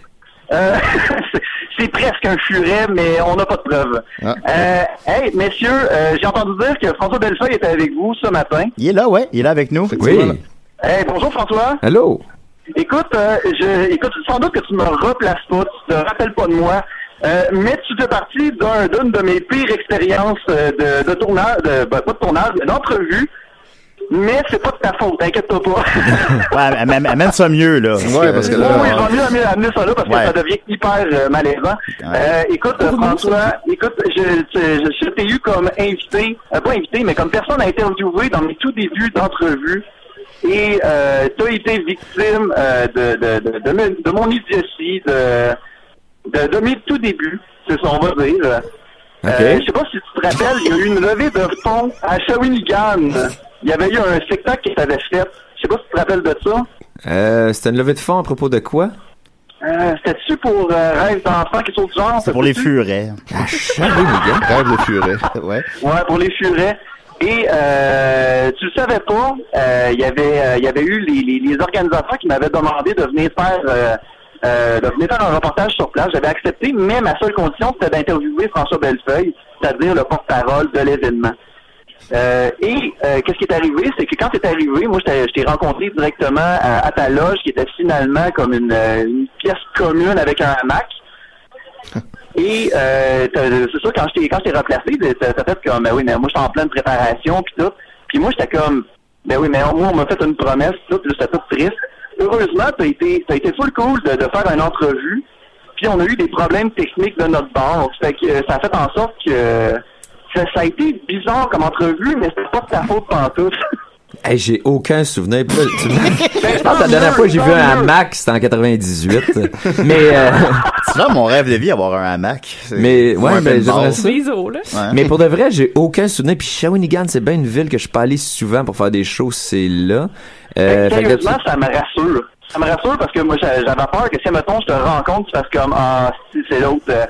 Euh, c'est- presque un furet, mais on n'a pas de preuves. Ah. Euh, hey, messieurs, euh, j'ai entendu dire que François Bellefeuille était avec vous ce matin. Il est là, ouais, il est là avec nous. Oui. Hey, bonjour François. Allô? Écoute, euh, je, écoute, sans doute que tu me replaces pas, tu te rappelles pas de moi, euh, mais tu fais partie d'un- d'une de mes pires expériences de, de tournage, de, ben, pas de tournage, mais d'entrevue. Mais c'est pas de ta faute, inquiète-toi pas. Ouais, elle, elle- elle mène ça mieux, là. Ouais, parce que Oui, là, oui, je vais mieux amener, amener ça là parce que Ouais. ça devient hyper euh, malaisant. Euh, écoute, euh, François, écoute, je, je, je, je t'ai eu comme invité, euh, pas invité, mais comme personne à interviewer dans mes tout débuts d'entrevue. Et euh, tu as été victime euh, de, de, de, de, me- de mon idiotie, de, de, de mes tout débuts, c'est ça, on va dire. OK. Euh, je sais pas si tu te rappelles, il y a eu une levée de fonds à Shawinigan. Il y avait eu un spectacle qui s'avait fait. Je sais pas si tu te rappelles de ça. Euh, C'était une levée de fonds à propos de quoi? Euh, C'était-tu pour euh, rêve d'enfant, quelque chose du genre? C'est pour les furets. rêve de furet. Ouais. Ouais, pour les furets. Et euh, tu le savais pas, euh, il y avait euh, il y avait eu les, les, les organisateurs qui m'avaient demandé de venir faire euh, euh, de venir faire un reportage sur place. J'avais accepté, mais ma seule condition c'était d'interviewer François Bellefeuille, c'est-à-dire le porte-parole de l'événement. Euh, et euh, qu'est-ce qui est arrivé, c'est que quand c'est arrivé, moi je t'ai- je t'ai rencontré directement à, à ta loge, qui était finalement comme une, euh, une pièce commune avec un hamac. Et euh, c'est sûr, quand je t'ai quand je t'ai replacé, t'as fait comme ben oui, mais moi j'étais en pleine préparation puis tout. Puis moi j'étais comme ben oui, mais moi on m'a fait une promesse, tout, j'étais tout triste. Heureusement, t'as été t'as été full cool de, de faire une entrevue. Puis on a eu des problèmes techniques de notre bord. Fait que euh, ça a fait en sorte que euh, ça, ça a été bizarre comme entrevue, mais c'était pas de ta faute pantoute. Hey, j'ai aucun souvenir. Ben, Je pense que la dernière fois que j'ai vu un hamac, c'était en 98. Mais, euh, C'est là mon rêve de vie, avoir un hamac. C'est- mais, ou ouais, ben, j'aimerais ça. Ouais. Mais pour de vrai, j'ai aucun souvenir. Puis Shawinigan, c'est bien une ville que je suis pas allé souvent pour faire des shows, c'est là. Euh, tu- Sérieusement, ça me rassure. Ça me rassure parce que moi, j'a- j'avais peur que si, mettons, je te rencontre, tu fasses comme, ah, si c'est l'autre, euh,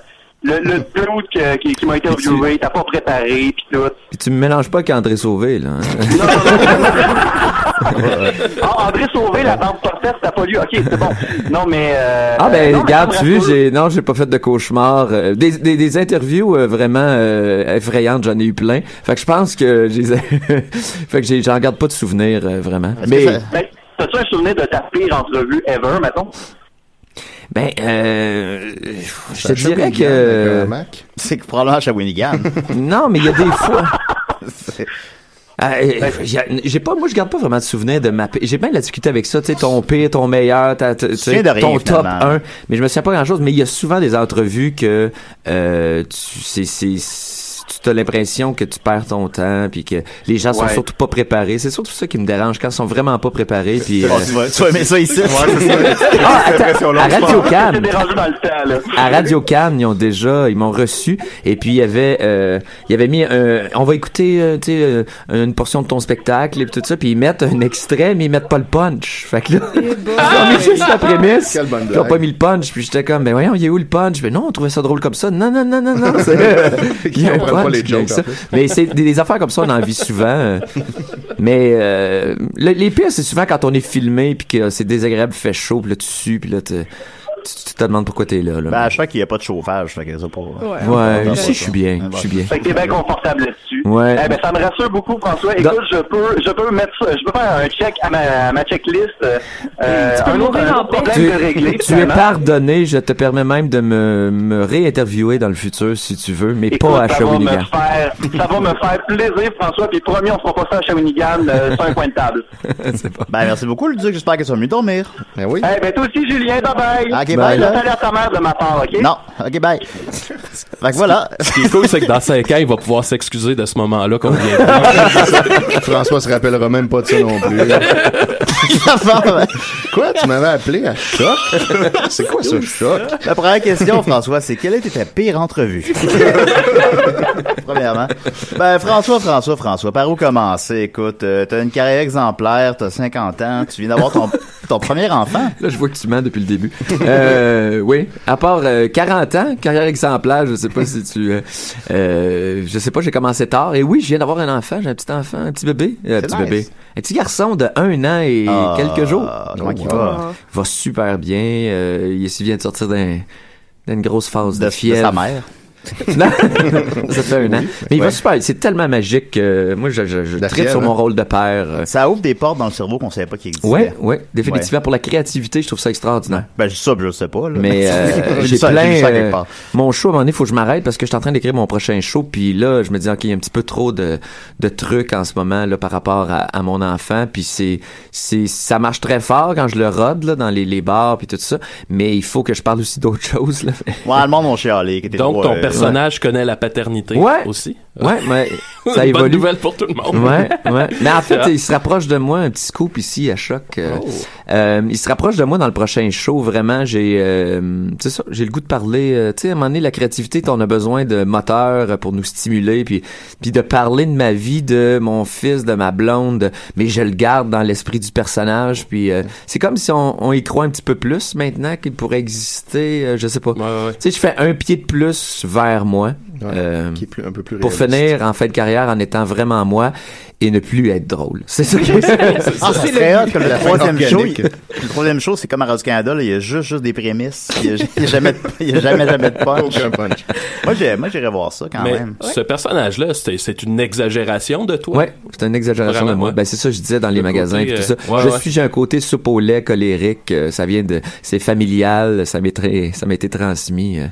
le, le dude que- qui, qui m'a interviewé, t'as pas préparé, pis tout. puis tu me mélanges pas avec André Sauvé, là. hein. Ah, André Sauvé, la bande portée, t'as pas lu. Ok, c'est bon. Non, mais... Euh, Ah ben non, mais regarde, ça tu rassure. j'ai non, j'ai pas fait de cauchemar. Euh, des, des, des interviews euh, vraiment euh, effrayantes, j'en ai eu plein. Fait que je pense que j'ai fait que j'ai j'en garde pas de souvenirs euh, vraiment. Mais ça- Ben, T'as-tu un souvenir de ta pire entrevue ever, mettons? Ben, euh, je te dirais que... C'est que probablement à Shawinigan. Non, mais il y a des fois... Ah, euh, j'ai j'ai pas, moi, je garde pas vraiment de souvenirs de ma. J'ai bien de la difficulté avec ça, tu sais, ton pire, ton meilleur, ta- ta- rien, ton top finalement. 1. Mais je me souviens pas grand chose, mais il y a souvent des entrevues que, euh, tu, c'est, c'est, tu as l'impression que tu perds ton temps, puis que les gens sont Ouais. surtout pas préparés. C'est surtout ça qui me dérange quand ils sont vraiment pas préparés, puis. euh, tu vas, aimer ça ici. ah, attends, à Radio là. à Radio Cannes, ils ont déjà, ils m'ont reçu, et puis il y avait, euh, il y avait mis un, on va écouter, euh, tu sais, euh, une portion de ton spectacle et tout ça, puis ils mettent un extrait, mais ils mettent pas le punch. Fait que là, ils ont mis juste la prémisse, ils ont pas mis le punch, puis j'étais comme, ben voyons, il y a où le punch? Ben non, on trouvait ça drôle comme ça. Non, non, non, non, non, les jokes, ça. plus. Mais c'est des, des affaires comme ça, on en vit souvent. euh. mais euh, le- les pires, c'est souvent quand on est filmé, puis que c'est désagréable, fait chaud, puis là tu sues, puis là tu, tu, tu te demandes pourquoi t'es là. là. Ben, je crois qu'il n'y a pas de chauffage, fait que ça pas. Ouais. Ici, je suis bien. Je suis bien. Fait que t'es bien confortable là-dessus. Ouais. Eh ben, ça me rassure beaucoup, François. Écoute, je peux, je peux mettre ça, je peux faire un check à ma, à ma checklist. Euh, euh, Tu peux un autre, mourir un en autre paix. problème Tu, de régler. tu es pardonné, je te permets même de me, me réinterviewer dans le futur si tu veux, mais Écoute, pas à Shawinigan. ça va me faire plaisir, François, puis promis, on fera pas ça à Shawinigan, euh, sur un coin de table. Ben, merci beaucoup, Luduc. J'espère que tu vas mieux dormir. Ben oui. Eh ben, toi aussi, Julien, bye bye. Ok, bye, là. Salut à ta mère de ma part, ok? Non, ok, bye. fait que voilà. Ce qui est cool, c'est que dans 5 ans, il va pouvoir s'excuser de ce moment-là qu'on vient de François se rappellera même pas de ça non plus. Quoi? Tu m'avais appelé à choc? C'est quoi ce choc? La première question, François, c'est quelle était ta pire entrevue? Premièrement. Ben, François, François, François, par où commencer? Écoute, euh, t'as une carrière exemplaire, t'as 50 ans, tu viens d'avoir ton, ton premier enfant. Là, je vois que tu mens depuis le début. Euh, oui. À part euh, 40 ans, carrière exemplaire, je sais pas si tu... Euh, euh, je sais pas, j'ai commencé tard. Et oui, je viens d'avoir un enfant, j'ai un petit enfant, un petit bébé. euh, un C'est petit nice. bébé. Un petit garçon de un an et Ah, quelques jours. Comment il Oh, va? Il va super bien. Euh, il vient de sortir d'un d'une grosse phase de, De, de fièvre. sa mère. Non, ça fait un an. Mais il va Ouais. super. C'est tellement magique que moi, je, je, je tripe sur mon rôle de père. Ça ouvre des portes dans le cerveau qu'on savait pas qu'il existait. Ouais, ouais, définitivement. Pour la créativité, je trouve ça extraordinaire. Ben, ça, je sais pas, là. Mais euh, J'ai plein ça quelque euh, part. mon show à un moment donné, faut que je m'arrête parce que je suis en train d'écrire mon prochain show puis là je me dis ok il y a un petit peu trop de, de trucs en ce moment là par rapport à, à mon enfant puis c'est c'est ça marche très fort quand je le rode là dans les, les bars puis tout ça mais il faut que je parle aussi d'autres choses là. Ouais, le monde chialé. qui était Donc, trop, ton euh, personnage connaît la paternité Ouais. aussi. Ouais mais ça Une bonne évolue. nouvelle pour tout le monde. Ouais, ouais. Mais en fait, il se rapproche de moi, un petit scoop ici à choc. euh, Oh. euh, il se rapproche de moi dans le prochain show. Vraiment, j'ai, euh, ça, j'ai le goût de parler. euh, tu sais, à un moment donné, la créativité, on a besoin de moteurs pour nous stimuler, puis puis de parler de ma vie, de mon fils, de ma blonde. Mais je le garde dans l'esprit du personnage. Puis euh, c'est comme si on, on y croit un petit peu plus maintenant qu'il pourrait exister. euh, je sais pas. Ouais, ouais. Tu sais, je fais un pied de plus vers moi. Euh, qui est plus, un peu plus pour réaliste. Finir en fin de carrière en étant vraiment moi et ne plus être drôle. C'est ça que Ah, que le La fin troisième show. Le troisième show, c'est comme à Radio-Canada, il y a juste, juste des prémices. Il y a, jamais, de- il y a jamais, jamais de punch. Moi, j'irais voir ça quand Mais même. ce personnage-là, c'est c'est une exagération de toi? Ouais, c'est une exagération Vraiment, de moi. Ben c'est ça que je disais dans les Le magasins tout ça. euh, ouais, je ouais. suis j'ai un côté soupe au lait colérique, euh, ça vient de c'est familial, ça m'est très ça m'a été transmis euh,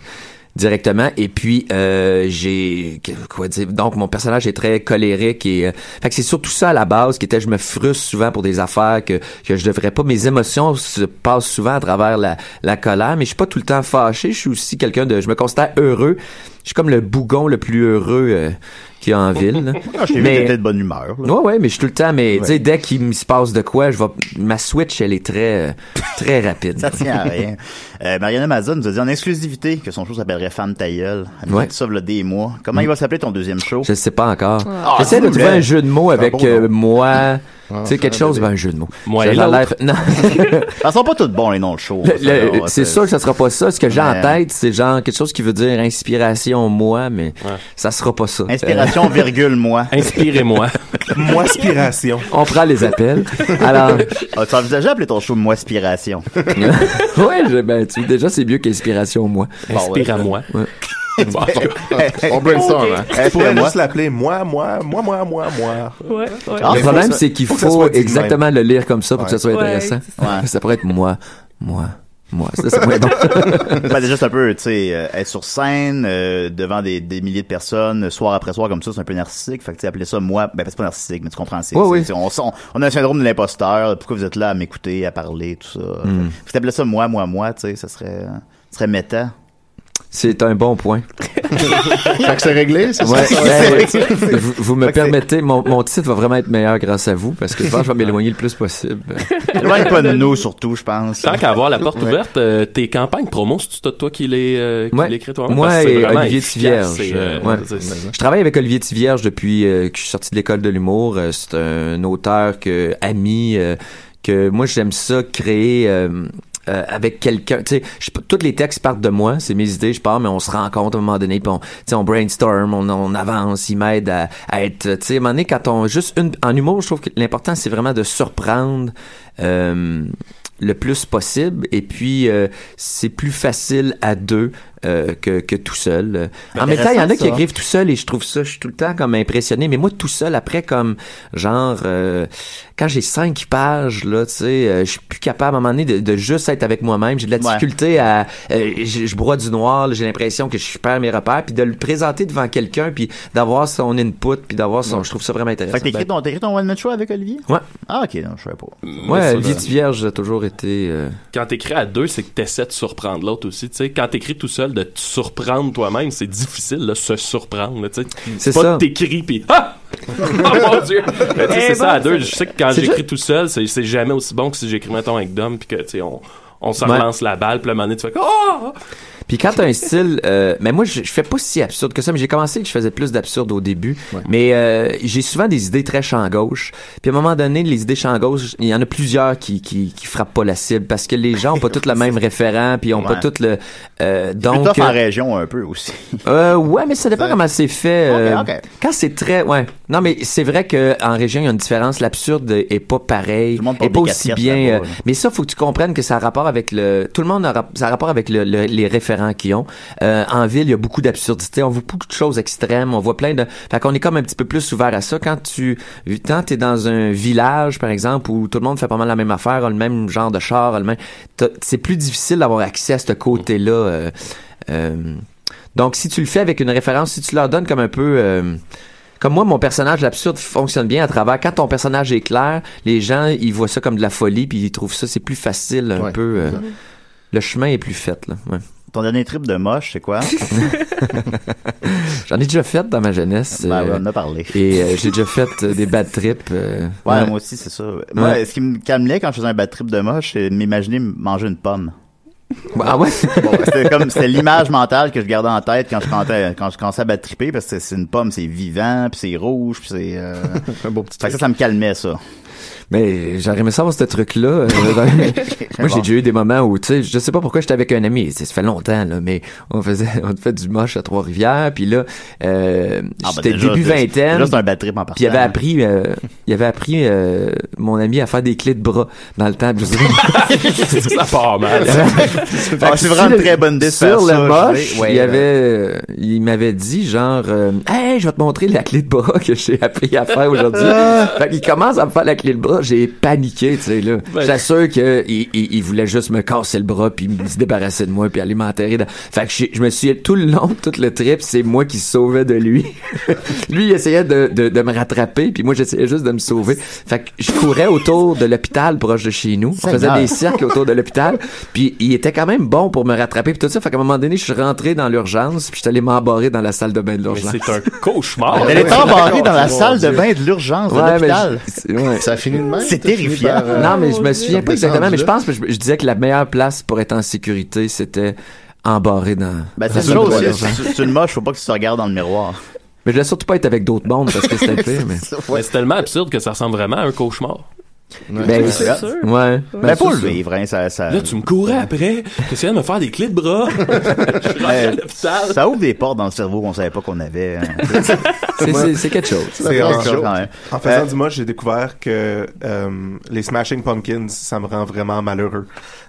directement. Et puis euh, j'ai quoi dire donc mon personnage est très colérique et euh, fait que c'est surtout ça à la base qui était je me frustre souvent pour des affaires que que je devrais pas. Mes émotions se passent souvent à travers la la colère mais je suis pas tout le temps fâché. Je suis aussi quelqu'un de je me considère heureux. Je suis comme le bougon le plus heureux euh, qu'il y a en ville là. Ah, je Mais- de bonne humeur. là. Ouais, ouais, mais je suis tout le temps, mais tu sais, dès qu'il me se passe de quoi, je vais, ma switch, elle est très, euh, très rapide. Ça tient à rien. Euh, Mariana Mazza nous a dit en exclusivité que son show s'appellerait Femme ta gueule. Elle Ouais. ça des mois. Comment il va s'appeler ton deuxième show? Je sais pas encore. Ah, J'essaie de cool, trouver un jeu de mots avec bon euh, moi. Ah, tu sais, quelque chose, bébé. ben, un jeu de mots. Moi Ça et l'autre. l'air- Non. Ils sont pas tous bons, les noms de show. Le- ça, le- là, c'est sûr que ça sera pas ça. Ce que j'ai en tête, c'est genre quelque chose qui veut dire inspiration moi, mais ça sera pas ça. Inspiration, virgule, moi. Inspirez-moi. Moi, aspiration. Euh, on prend les appels. Alors, Ah, tu envisageais d'appeler ton show Moi Aspiration? ouais, ben, tu, déjà, c'est mieux qu'inspiration moi. Inspire à moi. Ouais. Bon, On brainstorm, hein. Tu pourrais Inspire-moi. juste l'appeler moi, moi, moi, moi, moi, moi. Ouais, ouais. Ah, Le problème, ça- c'est qu'il faut que ça exactement le lire comme ça pour que ça soit Ouais, intéressant. Ouais. Ça pourrait être moi, moi, Moi, ça, c'est moins bon. ben, déjà, c'est un peu, tu sais, euh, être sur scène, euh, devant des, des milliers de personnes, soir après soir, comme ça, c'est un peu narcissique. Fait que, tu appeler ça moi, ben, c'est pas narcissique, mais tu comprends, c'est, Oui, on, on, on a un syndrome de l'imposteur. Pourquoi vous êtes là à m'écouter, à parler, tout ça? Mm. Fait que t'appelais ça moi, moi, moi, tu sais, ça serait, ça serait méta. C'est un bon point. Fait que c'est réglé, c'est Ouais, ça? ben, vous, vous me permettez, mon, mon titre va vraiment être meilleur grâce à vous parce que je pense que je vais m'éloigner le plus possible. Loin pas de nous, surtout, je pense. Tant qu'à avoir la porte Ouais. ouverte, euh, tes campagnes promo, c'est toi, qui les euh, qui Ouais. les écris toi-même? Moi et Olivier Tivierge. euh, c'est- Je travaille avec Olivier Tivierge depuis euh, que je suis sorti de l'école de l'humour. Euh, c'est un auteur que ami euh, que moi j'aime ça créer. Euh, avec quelqu'un, tu sais, tous les textes partent de moi, c'est mes idées, je pars, mais on se rencontre à un moment donné, puis on, on brainstorm, on, on avance, il m'aide à, à être, tu sais, à un moment donné, quand on, juste une, en humour, je trouve que l'important, c'est vraiment de surprendre, euh, le plus possible et puis euh, c'est plus facile à deux euh, que, que tout seul. En même temps, il y en a qui écrivent tout seul et je trouve ça, je suis tout le temps comme impressionné. Mais moi, tout seul, après, comme genre, euh, quand j'ai cinq pages, là, tu sais, euh, je suis plus capable à un moment donné de, de juste être avec moi-même. J'ai de la Ouais. difficulté à, euh, je, je broie du noir, là, j'ai l'impression que je perds mes repères, puis de le présenter devant quelqu'un, puis d'avoir son input, puis d'avoir son, je trouve ça vraiment intéressant. Fait que t'écris ton, t'écris ton one-man show avec Olivier? Ouais. Ah, ok, non, je savais pas. Ouais, ça, Olivier ben, Tivierge a toujours été. euh, Quand t'écris à deux, c'est que t'essaies de surprendre l'autre aussi. Tu sais, quand t'écris tout seul, de te surprendre toi-même, c'est difficile, là, se surprendre. là, tu sais. C'est pas ça. de t'écris pis ah! oh mon dieu! Mais tu sais, Eh c'est ça à deux. Je sais que quand j'écris juste- tout seul, c'est c'est jamais aussi bon que si j'écris mettons avec Dom puis que tu sais on on se Ouais. relance la balle, puis le moment donné, tu fais oh! Puis quand t'as un style, euh, mais moi je, je fais pas si absurde que ça, mais j'ai commencé que je faisais plus d'absurde au début, mais euh, j'ai souvent des idées très champ gauche. Puis à un moment donné, les idées champ gauche, il y en a plusieurs qui, qui qui frappent pas la cible parce que les gens ont pas tous le même référent, puis ils ont pas tout le euh, Donc, tough en euh, région un peu aussi. euh, ouais, mais ça dépend comment c'est fait. euh, Ok, ok. Quand c'est très, ouais. Non, mais c'est vrai que en région il y a une différence. L'absurde est pas pareil, Tout le monde est pas aussi bien. euh, mais ça, faut que tu comprennes que ça a rapport avec le. Tout le monde a, ça a rapport avec le, le- les référents qu'ils ont. Euh, en ville, il y a beaucoup d'absurdités. On voit beaucoup de choses extrêmes. On voit plein de. Fait qu'on est comme un petit peu plus ouvert à ça. Quand tu, quand t'es dans un village, par exemple, où tout le monde fait pas mal la même affaire, a le même genre de char, a le même. C'est plus difficile d'avoir accès à ce côté-là. euh, euh, donc, si tu le fais avec une référence, si tu leur donnes comme un peu. comme moi, mon personnage l'absurde fonctionne bien à travers. Quand ton personnage est clair, les gens ils voient ça comme de la folie, puis ils trouvent ça c'est plus facile un Ouais, peu. euh, le chemin est plus fait là. Ouais. Ton dernier trip de moche, c'est quoi? J'en ai déjà fait dans ma jeunesse. Ben, euh, on en a parlé. et euh, j'ai déjà fait euh, des bad trips. euh, Ouais, ouais. moi aussi, c'est ça. Moi, Ouais. ce qui me calmait quand je faisais un bad trip de moche, c'est de m'imaginer manger une pomme. Ah ouais? Bon, c'était comme, c'était l'image mentale que je gardais en tête quand je commençais, quand je commençais à bad tripper, parce que c'est une pomme, c'est vivant, puis c'est rouge, puis c'est, euh... Un beau petit que ça, ça me calmait, ça. Mais j'aurais aimé savoir ce truc-là. euh, Moi, j'ai déjà eu des moments où, tu sais, je sais pas pourquoi j'étais avec un ami. Ça fait longtemps, là, mais on faisait, on fait du moche à Trois-Rivières. Puis là, euh, Ah, ben, j'étais début vingtaine. Déjà, un bad trip en. Puis il avait appris, euh, il avait appris euh, mon ami à faire des clés de bras dans le temps. Ça part mal. C'est vraiment une très bonne faire Sur le moche. Ouais, il avait, euh, il m'avait dit genre, euh, hey, je vais te montrer la clé de bras que j'ai appris à faire aujourd'hui. Fait qu'il commence à me faire la clé de bras, j'ai paniqué, tu sais là. Ouais. J'assure que il, voulait juste me casser le bras puis me se débarrasser de moi puis aller m'enterrer. dans- Fait que je me suis tout le long, tout le trip, c'est moi qui se sauvais de lui. lui il essayait de, de, de me rattraper puis moi j'essayais juste de me sauver. Fait que je courais autour de l'hôpital proche de chez nous. Je faisais Seigneur. des cercles autour de l'hôpital. Puis il était quand même bon pour me rattraper puis tout ça. Fait qu'à un moment donné, je suis rentré dans l'urgence puis je suis allé m'embarrer dans la salle de bain de l'urgence. c'est un cauchemar. Elle est embarrée dans la salle de bain de l'urgence de l'hôpital. Ça a fini de même? C'est terrifiant. par, euh, Non, mais je me souviens pas exactement, mais je pense que je, je disais que la meilleure place pour être en sécurité, c'était embarré dans. Ben, c'est une une chose, c'est- une moche, faut pas que tu te regardes dans le miroir. Mais je voulais surtout pas être avec d'autres mondes parce que c'était pire, mais. Mais c'est tellement absurde que ça ressemble vraiment à un cauchemar. Ben, c'est sûr. Ouais. Ben, faut c'est le ça. vivre, hein, ça, ça, Là, tu me courais après. Qu'il vient de me faire des clés de bras? je suis rentré à l'hôpital. ça ouvre des portes dans le cerveau qu'on savait pas qu'on avait. hein. C'est- quelque chose. C'est en- quelque chose, quand même. En faisant Euh, du moche, j'ai découvert que euh, les Smashing Pumpkins, ça me rend vraiment malheureux.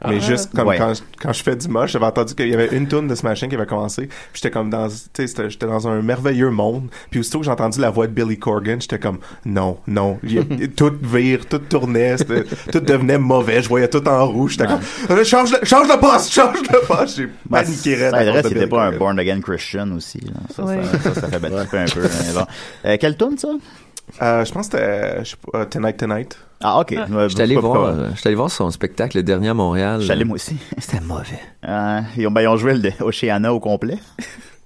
Mais juste comme Ouais. quand, je- quand je fais du moche, j'avais entendu qu'il y avait une tune de Smashing qui avait commencé. Puis j'étais comme dans, tu j'étais dans un merveilleux monde. Puis aussitôt que j'ai entendu la voix de Billy Corgan, j'étais comme non, non. Il y a- tout vire, tout tourne tournait, c'était- tout devenait mauvais, je voyais tout en rouge, j'étais comme, Euh, change le, change le poste, change le poste, j'ai paniqué raide ça à aiderait cause de s'il était Billy pas un born again Christian aussi. Là. Ça, Ouais. ça, ça, ça fait battre un peu. mais bon. Euh, quelle tune ça? Euh, je pense que c'était, euh, Tonight Tonight. Ah, ok. Ouais, J'étais allé euh, j'étais allé voir son spectacle le dernier à Montréal. J'allais moi aussi. C'était mauvais. Euh, ils, ont, ben, ils ont joué le Oceana au complet.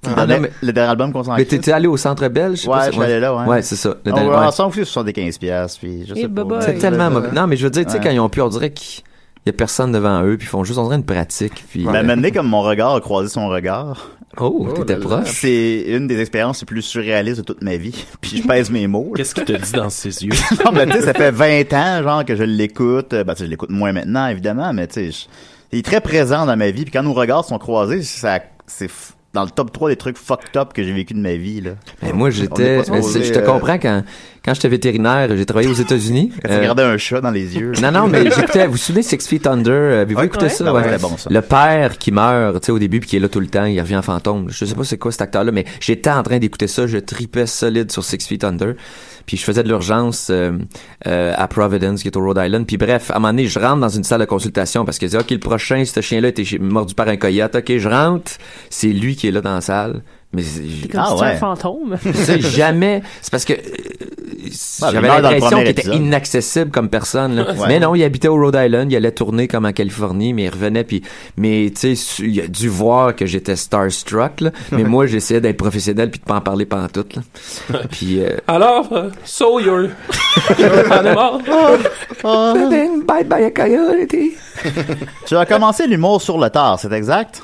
Ah, non, mais- Le dernier album qu'on s'en Mais t'étais allé au Centre Belge? Ouais, je suis allé là, ouais. Ouais, c'est ça. Le On dernier- va ouais. ensemble aussi 75 piastres, puis je sais pas. C'est tellement mauvais. Non, mais je veux dire, tu sais, Ouais. quand ils ont pu, on dirait qu'il y a personne devant eux, puis ils font juste, on dirait une pratique, puis... Ben, maintenant, comme mon regard a croisé son regard, Oh, t'étais proche. c'est une des expériences les plus surréalistes de toute ma vie. Puis je pèse mes mots. Qu'est-ce qu'il te dit dans ses yeux? non, mais tu sais, ça fait 20 ans, genre, que je l'écoute. Ben, tu sais, je l'écoute moins maintenant, évidemment, mais tu sais, il est très présent dans ma vie. Puis quand nos regards sont croisés, ça, c'est f- dans le top 3 des trucs fucked up que j'ai vécu de ma vie, là. Mais moi, j'étais... Je te euh, comprends, quand, quand j'étais vétérinaire, j'ai travaillé aux États-Unis. Quand tu Euh, regardais un chat dans les yeux. Non, non, mais j'écoutais, vous vous souvenez Six Feet Under? euh, Avez-vous écouté Ouais. ça? Ouais. bon, ça. Le père qui meurt, tu sais, au début, puis qui est là tout le temps, il revient en fantôme. Je sais pas c'est quoi cet acteur-là, mais j'étais en train d'écouter ça, je tripais solide sur Six Feet Under. Puis je faisais de l'urgence euh, euh, à Providence, qui est au Rhode Island. Puis bref, à un moment donné, je rentre dans une salle de consultation parce que je dis, OK, le prochain, ce chien-là été mordu par un coyote. OK, je rentre, c'est lui qui est là dans la salle. Mais c'est- Comme Ah, si ouais. un fantôme. tu sais, jamais. C'est parce que euh, j'avais l'impression qu'il était épisode. inaccessible comme personne. là. Ouais. Mais non, il habitait au Rhode Island, il allait tourner comme en Californie, mais il revenait puis mais tu sais, il a dû voir que j'étais starstruck là. Mais moi, j'essayais d'être professionnel puis de pas en parler pendant tout là. Puis euh, Alors, euh, so you're... animal? Bite by a coyote. Tu as commencé l'humour sur le tard, c'est exact?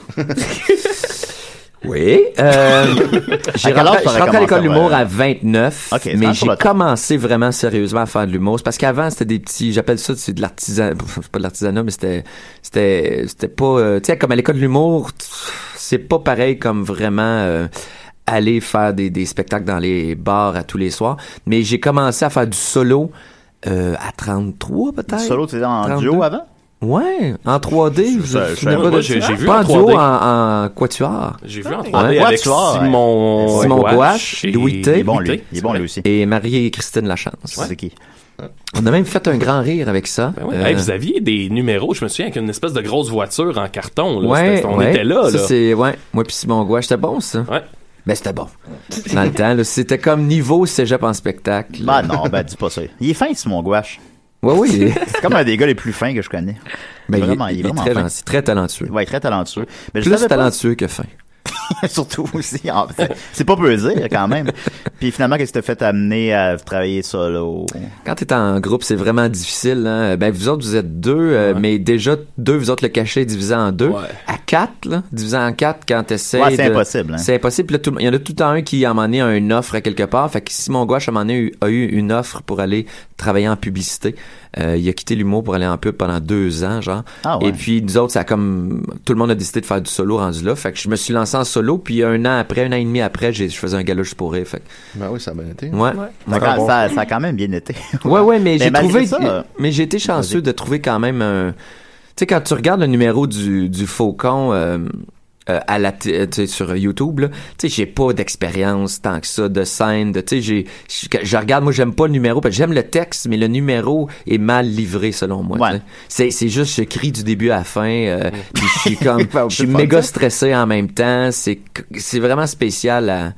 Oui. Euh, j'ai rentré, je t'aurais suis rentré à l'école d'humour faire- à 29, Ok, c'est mais j'ai commencé vraiment sérieusement à faire de l'humour. C'est parce qu'avant, c'était des petits, j'appelle ça, c'est de l'artisanat, c'est pas de l'artisanat, mais c'était, c'était, c'était pas, euh, tu sais, comme à l'école de l'humour, c'est pas pareil comme vraiment euh, aller faire des, des spectacles dans les bars à tous les soirs. Mais j'ai commencé à faire du solo euh, à 33 peut-être. Solo, tu étais en 32. duo avant? Ouais, en 3D. Je, j'ai- vu en en duo, 3D. en, en quatuor. J'ai vu en Ouais. 3D Ouais, avec. Simon Simon Gouache, Louis T. Il est bon, lui. T, Il est c'est bon, vrai. lui aussi. Et Marie-Christine Lachance. C'est qui? On a même fait un grand rire avec ça. Ben ouais. Euh, Hey, vous aviez des numéros, je me souviens, avec une espèce de grosse voiture en carton. Là. ouais, on ouais. était là. Ça, là. c'est, ouais. Moi puis Simon Gouache, c'était bon, ça. Ouais. Ben, c'était bon. Dans le temps, là, c'était comme niveau cégep en spectacle. Ben non, ben dis pas ça. Il est fin, Simon Gouache. Ouais, oui. C'est comme un des gars les plus fins que je connais. Ben, il, est- vraiment, il est il est vraiment très, fin. gentil, très talentueux. Ouais, très talentueux. Mais je Plus pas- talentueux que fin. Surtout aussi. C'est- C'est pas peu dire, quand même. Puis finalement, qu'est-ce qui t'a fait amener à travailler solo? Quand t'es en groupe, c'est vraiment difficile. Hein? Ben, vous autres, vous êtes deux, euh, mais déjà, deux, vous autres, le cachet est divisé en deux. Ouais. À quatre, là, divisé en quatre, quand t'essaies Ouais, c'est de- impossible, hein. C'est impossible. Puis Là, tout le- il y en a tout le temps un qui, à un moment donné, a une offre à quelque part. Fait que Simon Gouache, à un moment donné, a eu une offre pour aller travailler en publicité. Euh, il a quitté l'humour pour aller en pub pendant deux ans, genre. Ah ouais. Et puis, nous autres, ça a comme... Tout le monde a décidé de faire du solo rendu là. Fait que je me suis lancé en solo. Puis un an après, un an et demi après, j'ai- je faisais un gala juste pour rire. Fait que, Ben oui, ça a bien été. ouais. Ça, a quand- ça- ça a quand même bien été. Ouais, ouais, mais, j'ai trouvé. ça, mais j'ai été chanceux de trouver quand même un. Tu sais, quand tu regardes le numéro du, du Faucon euh, euh, à la euh, sur YouTube, là, tu sais, j'ai pas d'expérience tant que ça de scène. De, tu sais, j'ai, je regarde, moi, j'aime pas le numéro parce que j'aime le texte, mais le numéro est mal livré selon moi. Ouais. C'est, c'est juste, je crie du début à la fin. euh, puis je suis comme, je suis méga stressé en même temps. C'est, c'est vraiment spécial à.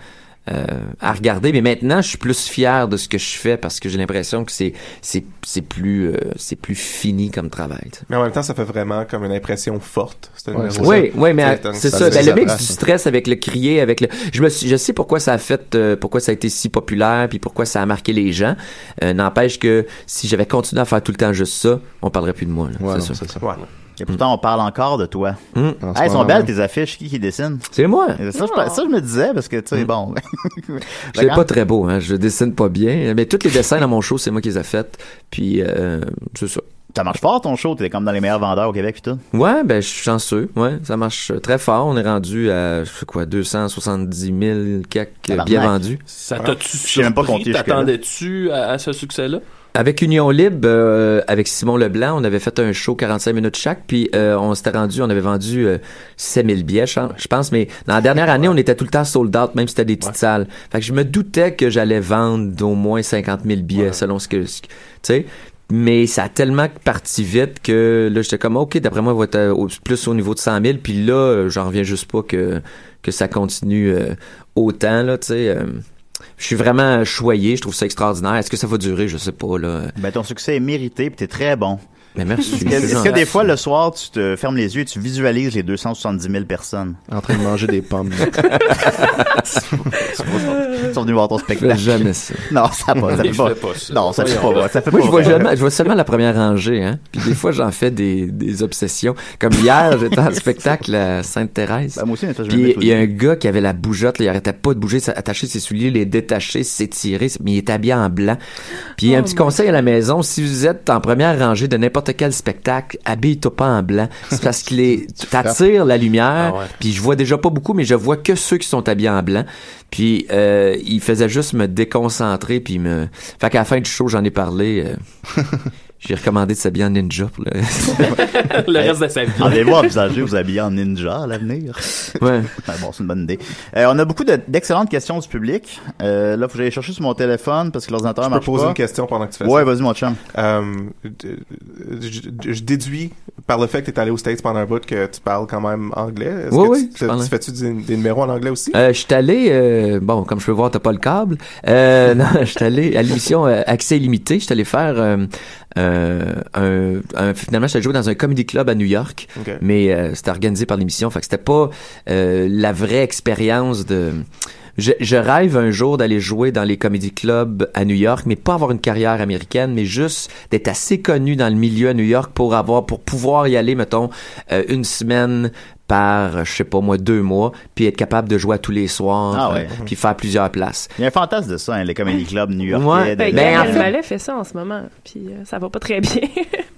Euh, à regarder mais maintenant je suis plus fier de ce que je fais parce que j'ai l'impression que c'est c'est c'est plus euh, c'est plus fini comme travail. Mais en même temps, ça fait vraiment comme une impression forte. Ouais, oui, oui, mais C'est- c'est ça Ben, le mix du stress avec le crier, avec le. Je me suis, je sais pourquoi ça a fait, euh, pourquoi ça a été si populaire, puis pourquoi ça a marqué les gens. Euh, N'empêche que si j'avais continué à faire tout le temps juste ça, on parlerait plus de moi. là, Ouais, c'est ça. Ouais. Et pourtant, on parle encore de toi. Hey, elles sont belles même. tes affiches. Qui qui dessine? C'est moi. Ça, je, ça, je me disais, parce que, tu sais, bon. C'est pas très beau, hein. Je dessine pas bien, mais tous les dessins dans mon show, c'est moi qui les ai faits. Puis euh, c'est ça. Ça marche fort ton show, t'es comme dans les meilleurs vendeurs au Québec pis tout? Ouais, ben je suis chanceux. Ouais, ça marche très fort. On est rendu à je sais quoi 270 000 quelques billets vendus. Ça t'a-tu Je sais même pas surpris? T'attendais-tu à, à ce succès-là? Avec Union Libre, euh, avec Simon Leblanc, on avait fait un show 45 minutes chaque, puis euh, on s'était rendu, on avait vendu euh, 7000 billets, je pense, mais dans la dernière année, on était tout le temps sold out, même si c'était des petites salles. Fait que je me doutais que j'allais vendre d'au moins 50 000 billets, selon ce que, tu sais. Mais ça a tellement parti vite que là, j'étais comme, OK, d'après moi, il va être euh, au- plus au niveau de 100 000. Puis là, euh, j'en reviens juste pas que, que ça continue euh, autant, là, tu sais. Je suis vraiment choyé, je trouve ça extraordinaire. Est-ce que ça va durer? Je sais pas, là. Ben, ton succès est mérité, puis t'es très bon. Mais merci. Est-ce que, des fois, le soir, tu te fermes les yeux et tu visualises les 270 000 personnes? En train de manger des pommes. Ils sont venus voir ton Je fais spectacle. jamais ça. Non, ça va. Ça fait pas. pas ça. Non, ça fait pas. Moi, pas je vois, jamais, je vois seulement la première rangée, hein. Puis des fois, j'en fais des, des obsessions. Comme hier, j'étais en spectacle à Sainte-Thérèse. Ben, je Puis il y a un gars qui avait la bougeotte, là, il arrêtait pas de bouger, attacher ses souliers, les détacher, s'étirer, mais il était habillé en blanc. Puis un petit conseil à la maison, si vous êtes en première rangée de n'importe quel spectacle, habille-toi pas en blanc. C'est parce qu'il est, t'attires la lumière. Ah ouais. Puis je vois déjà pas beaucoup, mais je vois que ceux qui sont habillés en blanc. Puis euh, il faisait juste me déconcentrer, puis me. Fait qu'à la fin du show, j'en ai parlé. euh, J'ai recommandé de s'habiller en ninja pour le... le reste de sa vie. Allez-vous envisager vous habiller en ninja à l'avenir? ouais. Ben bon, c'est une bonne idée. Euh, on a beaucoup de- d'excellentes questions du public. Euh, là, faut que j'aille chercher sur mon téléphone parce que l'ordinateur Je peux marche poser pas. une question pendant que tu fais Ouais, ça. vas-y, mon chum. Euh, je, je- je déduis par le fait que tu es allé aux States pendant un bout que tu parles quand même anglais. Oui, que oui, tu, fais-tu des, des numéros en anglais aussi? Euh, je suis allé, euh, bon, comme je peux voir, t'as pas le câble. Euh, non, je suis allé à l'émission euh, Accès illimité. Je suis allé faire euh, un, un- finalement, j'étais joué dans un comedy club à New York, mais euh, c'était organisé par l'émission. Fait que c'était pas euh, la vraie expérience de. Je, je rêve un jour d'aller jouer dans les comedy clubs à New York, mais pas avoir une carrière américaine, mais juste d'être assez connu dans le milieu à New York pour avoir, pour pouvoir y aller, mettons, euh, une semaine par, je sais pas moi, deux mois, puis être capable de jouer à tous les soirs, Ah ouais. euh, puis faire plusieurs places. Il y a un fantasme de ça, hein, les comedy clubs new-yorkais. Ouais. de- Ben, Ben, en fait- fait ça en ce moment, puis euh, ça va pas très bien.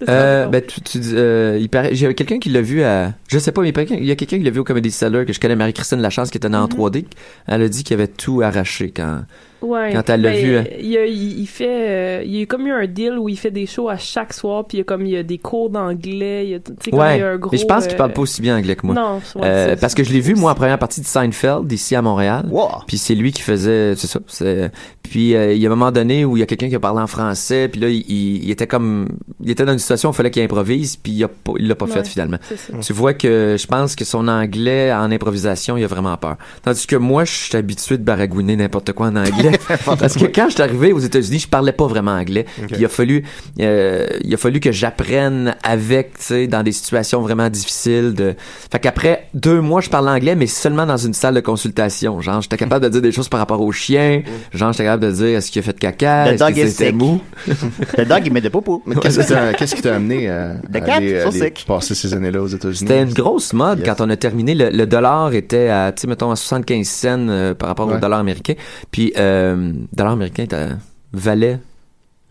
Euh, ben, tu, tu dis, euh, il paraît, j'ai quelqu'un qui l'a vu à, je sais pas, mais il y a quelqu'un qui l'a vu au Comedy Cellar, que je connais, Marie-Christine Lachance, qui était en 3D. Elle a dit qu'il avait tout arraché quand, Ouais. Quand elle l'a Ben, vu, hein. Il, y a- il, il fait, euh, il y a comme eu un deal où il fait des shows à chaque soir, puis il y a comme il y a des cours d'anglais, il y a, tu sais, comme il ouais. y a un gros. mais je pense qu'il euh, parle pas aussi bien anglais que moi. Non, ouais, Euh, parce que je l'ai vu, moi, en première partie de Seinfeld, ici à Montréal. Wow. Puis c'est lui qui faisait, c'est ça. c'est- Puis euh, il y a un moment donné où il y a quelqu'un qui a parlé en français, puis là il, il- il était comme, il était dans une situation où il fallait qu'il improvise, puis il a pas, il l'a pas Ouais, fait finalement. Tu vois que je pense que son anglais en improvisation, il a vraiment peur. Tandis que moi, je suis habitué de baragouiner n'importe quoi en anglais. Parce que quand je suis arrivé aux États-Unis, je parlais pas vraiment anglais. Puis il a fallu, euh, il a fallu que j'apprenne avec, tu sais, dans des situations vraiment difficiles. De... Fait qu'après deux mois, je parlais anglais, mais seulement dans une salle de consultation. Genre, j'étais capable de dire des choses par rapport au chien. Genre, j'étais capable de dire est-ce qu'il a fait de caca, Le est-ce dog que c'était mou? Le dog, il met des popos. Mais qu'est-ce qui t'a- qu'est-ce qui t'a amené à, The à cat, aller, aller passer ces années-là aux États-Unis? C'était une grosse mode Yes. quand on a terminé. Le, le dollar était à, tu sais, mettons, à 75 cents euh, par rapport au dollar américain. Puis, euh, le dollar américain valait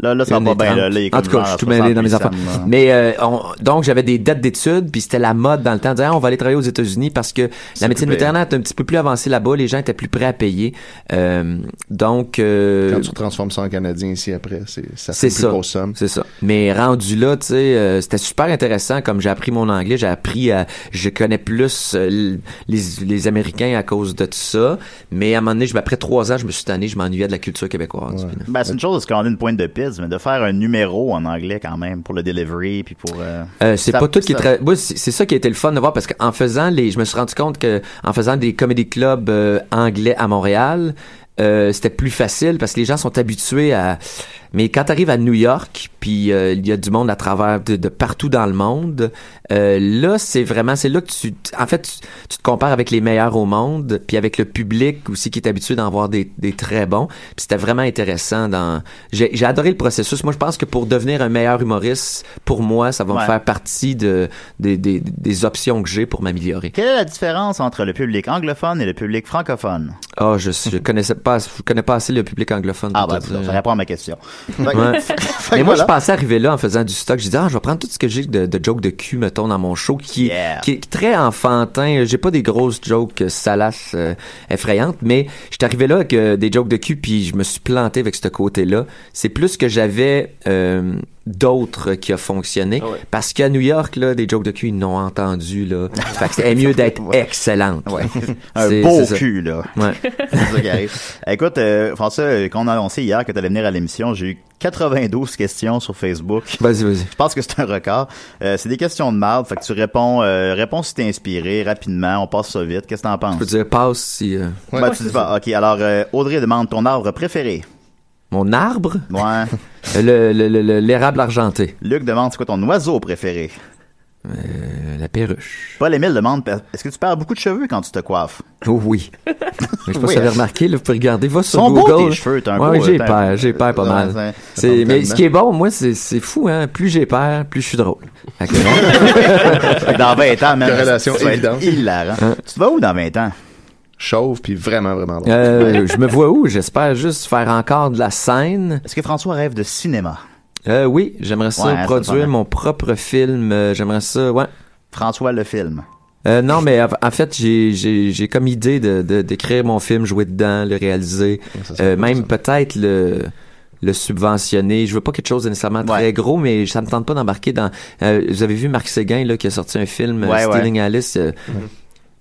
Là, là, ça va pas bien. Là, Là, il est en tout cas, je suis tout 60 mêlé dans mes affaires. Mais euh, on- donc j'avais des dettes d'études, puis c'était la mode dans le temps de dire Ah, on va aller travailler aux États-Unis parce que la médecine vétérinaire est un petit peu plus avancée là-bas, les gens étaient plus prêts à payer. Euh, donc euh, Quand tu transformes ça en Canadien ici après, c'est, ça fait plus ça. grosse somme. C'est ça. Mais rendu là, tu sais, euh, c'était super intéressant. Comme j'ai appris mon anglais, j'ai appris à, je connais plus euh, les, les Américains à cause de tout ça. Mais à un moment donné, je, après trois ans, je me suis tanné, je m'ennuyais de la culture québécoise. Ouais. Ben, c'est une chose de se commander une pointe de mais de faire un numéro en anglais quand même pour le delivery puis pour. euh, Euh, c'est pas tout qui est ça- très. Moi, c'est c'est ça qui a été le fun de voir parce qu'en faisant les, je me suis rendu compte que en faisant des comedy clubs euh, anglais à Montréal, euh, c'était plus facile parce que les gens sont habitués à. Mais quand tu arrives à New York, puis euh, il y a du monde à travers de, de partout dans le monde, euh, là c'est vraiment c'est là que tu, en fait, tu, tu te compares avec les meilleurs au monde, puis avec le public aussi qui est habitué d'en voir des, des très bons. Puis c'était vraiment intéressant. Dans, j'ai, adoré le processus. Moi, je pense que pour devenir un meilleur humoriste, pour moi, ça va me faire partie de des, options que j'ai pour m'améliorer. Quelle est la différence entre le public anglophone et le public francophone? Ah, je, je connaissais pas, je connais pas assez le public anglophone. Ah, te ça répond à ma question. Ouais. Mais moi, voilà. je pensais arriver là en faisant du stock. J'ai dit, ah, je vais prendre tout ce que j'ai de, de jokes de cul, mettons, dans mon show, qui, Yeah. qui est très enfantin. J'ai pas des grosses jokes euh, salaces euh, effrayantes, mais j'étais arrivé là avec euh, des jokes de cul, puis je me suis planté avec ce côté-là. C'est plus que j'avais euh, d'autres qui a fonctionné. Ah ouais. Parce qu'à New York, là, des jokes de cul, ils n'ont entendu, là. fait que c'est mieux d'être excellente. Ouais. Un beau cul, là. Ouais. C'est ça qui arrive. Écoute, euh, François, quand on a annoncé hier que tu allais venir à l'émission, j'ai eu 92 questions sur Facebook. Vas-y, vas-y. Je pense que c'est un record. Euh, c'est des questions de marde, fait que tu réponds, euh, réponds si t'es inspiré, rapidement, on passe ça vite. Qu'est-ce que t'en penses? Je peux dire passe si... euh, Ben, tu dis pas. Ok, alors, euh, Audrey demande ton arbre préféré. Mon arbre? Ouais. Le- le- le- le- L'érable argenté. Luc demande c'est quoi ton oiseau préféré? Euh, la perruche. Paul-Émile demande est-ce que tu perds beaucoup de cheveux quand tu te coiffes? Oh oui. Mais je sais pas Oui, si vous avez hein. remarqué, là, vous pouvez regarder, va sur sont beaux, Google. tes cheveux, t'as un ouais, beau- j'ai un- peur, j'ai peur pas Ouais, mal. mais ce qui est bon, moi, c'est, c'est fou, hein. Plus j'ai peur, plus je suis drôle. Que, Dans 20 ans, même. Vas être évidente. hilarant. Hein? Tu te vas où dans 20 ans? Chauve, puis vraiment, vraiment drôle. euh, je me vois où? J'espère juste faire encore de la scène. Est-ce que François rêve de cinéma? Euh, oui, j'aimerais ça Ouais, me produire mon propre film. euh, j'aimerais ça, ouais. François le film. Euh, non, mais en fait, j'ai, j'ai, j'ai comme idée de, de, d'écrire mon film, jouer dedans, le réaliser, euh, même peut-être le le subventionner. Je veux pas quelque chose de nécessairement très Ouais. gros, mais ça me tente pas d'embarquer dans. euh, vous avez vu Marc Séguin là qui a sorti un film Ouais, ouais. Stealing Alice. euh,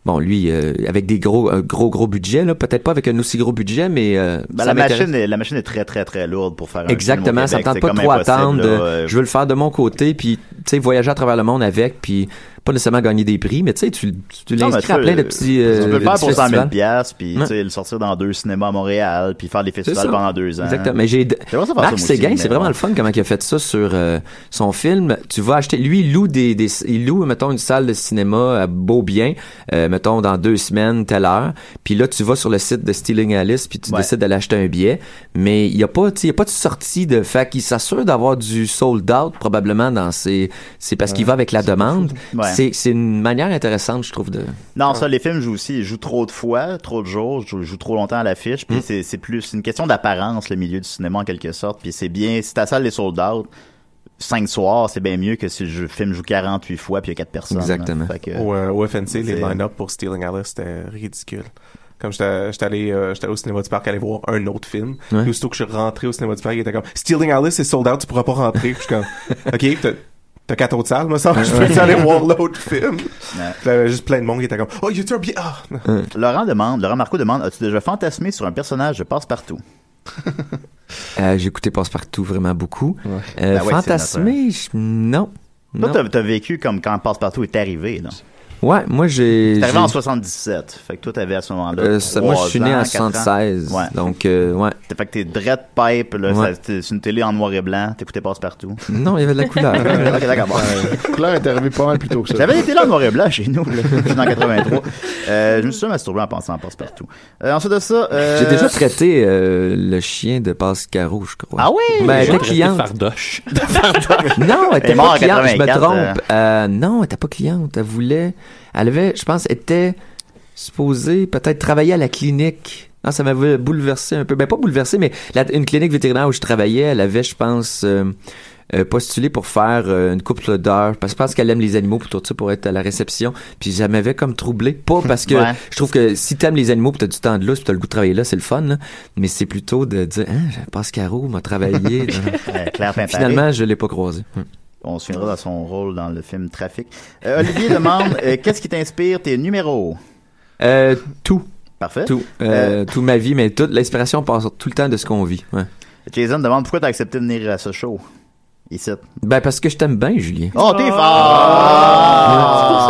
Bon, lui, euh, avec des gros, un gros, gros budget, là, peut-être pas avec un aussi gros budget, mais euh, Ben, ça la, machine est, la machine est très, très, très lourde pour faire un Exactement, film ça me tente pas trop attendre. là. Euh, Je veux le faire de mon côté, puis tu sais voyager à travers le monde avec, puis pas nécessairement gagner des prix, mais tu sais tu, tu l'inscris à plein de petits. euh, tu peux le faire pour 100 000 festivals. piastres, puis tu Ouais. sais, le sortir dans deux cinémas à Montréal, puis faire des festivals pendant deux ans. Exactement. Mais j'ai Marc Séguin, mais c'est vraiment le fun comment il a fait ça sur euh, son film. Tu vas acheter, lui, il loue des, des il loue, mettons, une salle de cinéma à Beaubien, euh, mettons, dans deux semaines, telle heure. Puis là, tu vas sur le site de Stealing Alice, puis tu Ouais. décides d'aller acheter un billet. Mais il y a pas, il y a pas de sortie de, fait qu'il s'assure d'avoir du sold out, probablement, dans ses, c'est parce qu'il va avec la demande. C'est, c'est une manière intéressante, je trouve, de, Non, ça, les films jouent aussi, ils jouent trop de fois, trop de jours, ils jouent, trop longtemps à l'affiche, Mm. puis c'est, c'est plus c'est une question d'apparence, le milieu du cinéma, en quelque sorte, puis c'est bien, si ta salle est sold out, cinq soirs, c'est bien mieux que si le film joue 48 fois, puis il y a quatre personnes. Exactement. Fait que- Au, euh, au FNC, les c'est- line-up pour Stealing Alice, c'était ridicule. Comme j'étais j'étais allé, euh, j'étais allé au cinéma du parc aller voir un autre film. Ouais. Puis aussitôt que je suis rentré au cinéma du parc, il était comme Stealing Alice est sold out, tu pourras pas rentrer. Puis je suis comme OK, t'as- quatre autres salles, me semble. Je peux aller voir l'autre film. Il y avait juste plein de monde qui était comme Oh, you un billet. Ah! Laurent demande, Laurent Marco demande, as-tu déjà fantasmé sur un personnage de passe-partout? euh, j'ai écouté Passe-Partout vraiment beaucoup. Euh, Ben ouais, fantasmé, je- non. Toi, Non. t'as, vécu comme quand Passe-Partout est arrivé, là. Ouais, moi j'ai. T'es arrivé en 77, fait que toi, t'avais à ce moment-là. Euh, moi, je suis né en quatre ans. 76. Ouais. Donc, euh, ouais. Fait que t'es dread pipe, là, Ouais. c'est une télé en noir et blanc, t'écoutais Passe-Partout. Non, il y avait de la couleur. ok, d'accord. La couleur est arrivée pas mal plus tôt que ça. J'avais des télés en noir et blanc chez nous, là. Je suis en 83. Euh, je me suis masturbé en pensant en Passe-Partout. Euh, ensuite de ça, euh... J'ai déjà traité euh, le chien de Pascaro, je crois. Ah oui? Ben, elle était cliente. Fardoche. Non, elle était pas en cliente, je me 84, trompe. Non, elle était pas cliente. Elle voulait... Elle avait, je pense, était supposée peut-être travailler à la clinique. Ah, ça m'avait bouleversé un peu. Ben, pas bouleversé, mais la- une clinique vétérinaire où je travaillais, elle avait, je pense... euh, euh, postulé pour faire euh, une couple d'heures parce que je pense qu'elle aime les animaux pour tout ça pour être à la réception puis ça m'avait comme troublé pas parce que Ouais. je trouve que si t'aimes les animaux puis t'as du temps de lousse puis t'as le goût de travailler là c'est le fun là. mais c'est plutôt de dire hein Pascaro m'a travaillé dans- Claire Pimparé. finalement je l'ai pas croisé Hmm. On se souviendra dans son rôle dans le film Trafic. Euh, Olivier demande, euh, qu'est-ce qui t'inspire tes numéros? Euh, tout, Parfait. tout, toute ma vie, mais toute l'inspiration passe tout le temps de ce qu'on vit. Ouais. Jason demande, pourquoi t'as accepté de venir à ce show? Ici. Ben parce que je t'aime bien, Julien. Oh, t'es C'est pour ça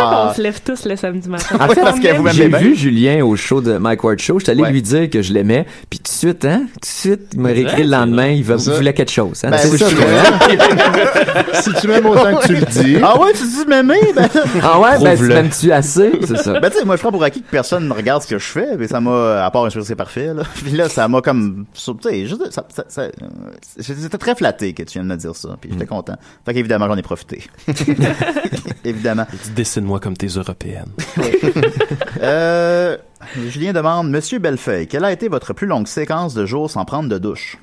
fort! qu'on se lève tous le samedi matin. En Oui, fait, parce que vous m'aimez j'ai vu Julien au show de Mike Ward Show. J'étais allé Ouais. lui dire que je l'aimais. Puis tout de suite, hein, tout de suite, il m'a réécrit le lendemain. Il, voulait quelque chose. Hein. Ben, C'est si tu m'aimes autant que tu le dis. Ah ouais, tu dis de m'aimer? Ben, Ah ouais, ben tu m'aimes-tu assez? C'est ça. ben tu sais, moi je prends pour acquis que personne ne regarde ce que je fais, mais ça m'a, à part un c'est parfait, là. Puis là, ça m'a comme, tu sais, juste, ça, ça, ça- euh, j'étais très flatté que tu viennes me dire ça, puis Mm. j'étais content. Fait qu'évidemment, j'en ai profité. évidemment. Dessine-moi comme tes européennes. Euh, Julien demande, Monsieur Bellefeuille, quelle a été votre plus longue séquence de jours sans prendre de douche?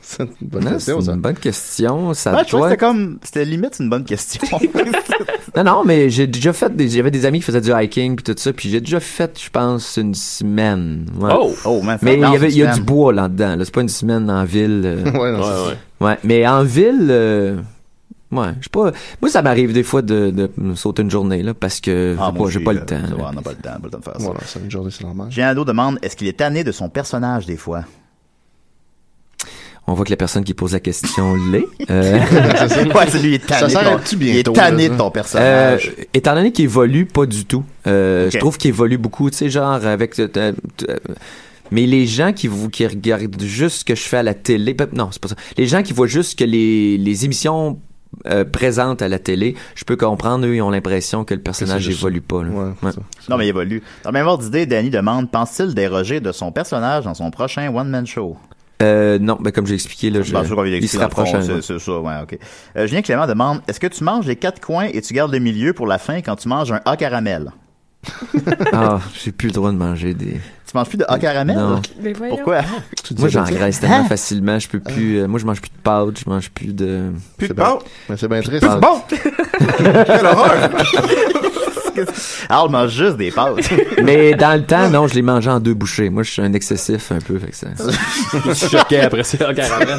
C'est une bonne Non, question, ça. une bonne question. Ça Ouais, je trouvais doit que c'était comme, c'était limite une bonne question. Non, non, mais j'ai déjà fait des, j'avais des amis qui faisaient du hiking puis tout ça, puis j'ai déjà fait, je pense, une semaine. Ouais. Oh! oh, man, Mais il y avait, il y a du bois là-dedans. Là. C'est pas une semaine en ville. euh. Ouais, non, Ouais, ouais. Ouais, mais en ville, euh, ouais, je sais pas. Moi, ça m'arrive des fois de, de me sauter une journée, là, parce que Ah, j'ai moi pas, j'ai le temps. ça va, On n'a pas le temps, pas le temps de faire ça. Voilà, c'est une journée, c'est normal. Demande est-ce qu'il est tanné de son personnage des fois? On voit que la personne qui pose la question l'est. Euh, Ouais, c'est lui, il est tanné. Ça de s'arrête-tu ton- Il est tanné de ton personnage? Euh, étant donné qu'il évolue pas du tout, euh, je trouve qu'il évolue beaucoup, tu sais, genre avec... mais les gens qui, vous, qui regardent juste ce que je fais à la télé, ben, non, c'est pas ça. Les gens qui voient juste que les, les émissions euh, présentes à la télé, je peux comprendre, eux, ils ont l'impression que le personnage évolue pas. là. Ouais, Ouais. ça. Non, mais il évolue. Dans le même ordre d'idée, Danny demande pense-t-il déroger de son personnage dans son prochain one-man show? Euh, non, ben, comme j'ai expliqué, là, je, vient il se rapproche. fond, un- C'est c'est ça, ouais, ok. Euh, Julien Clément demande est-ce que tu manges les quatre coins et tu gardes le milieu pour la fin quand tu manges un A caramel? Ah, j'ai plus le droit de manger des... Tu manges plus de A caramel? Non. Mais voyons. Pourquoi? Moi, j'engraisse tellement Hein? facilement, je peux plus... euh, moi, je mange plus de pâtes, je mange plus de... Plus de C'est bien- bon. Mais c'est bien triste. Ah. Bon! Quelle horreur! Ah, on mange juste des pâtes. Mais dans le temps, non, je les mangeais en deux bouchées. Moi, je suis un excessif un peu, fait que ça... Je suis choqué après ça, en caramel.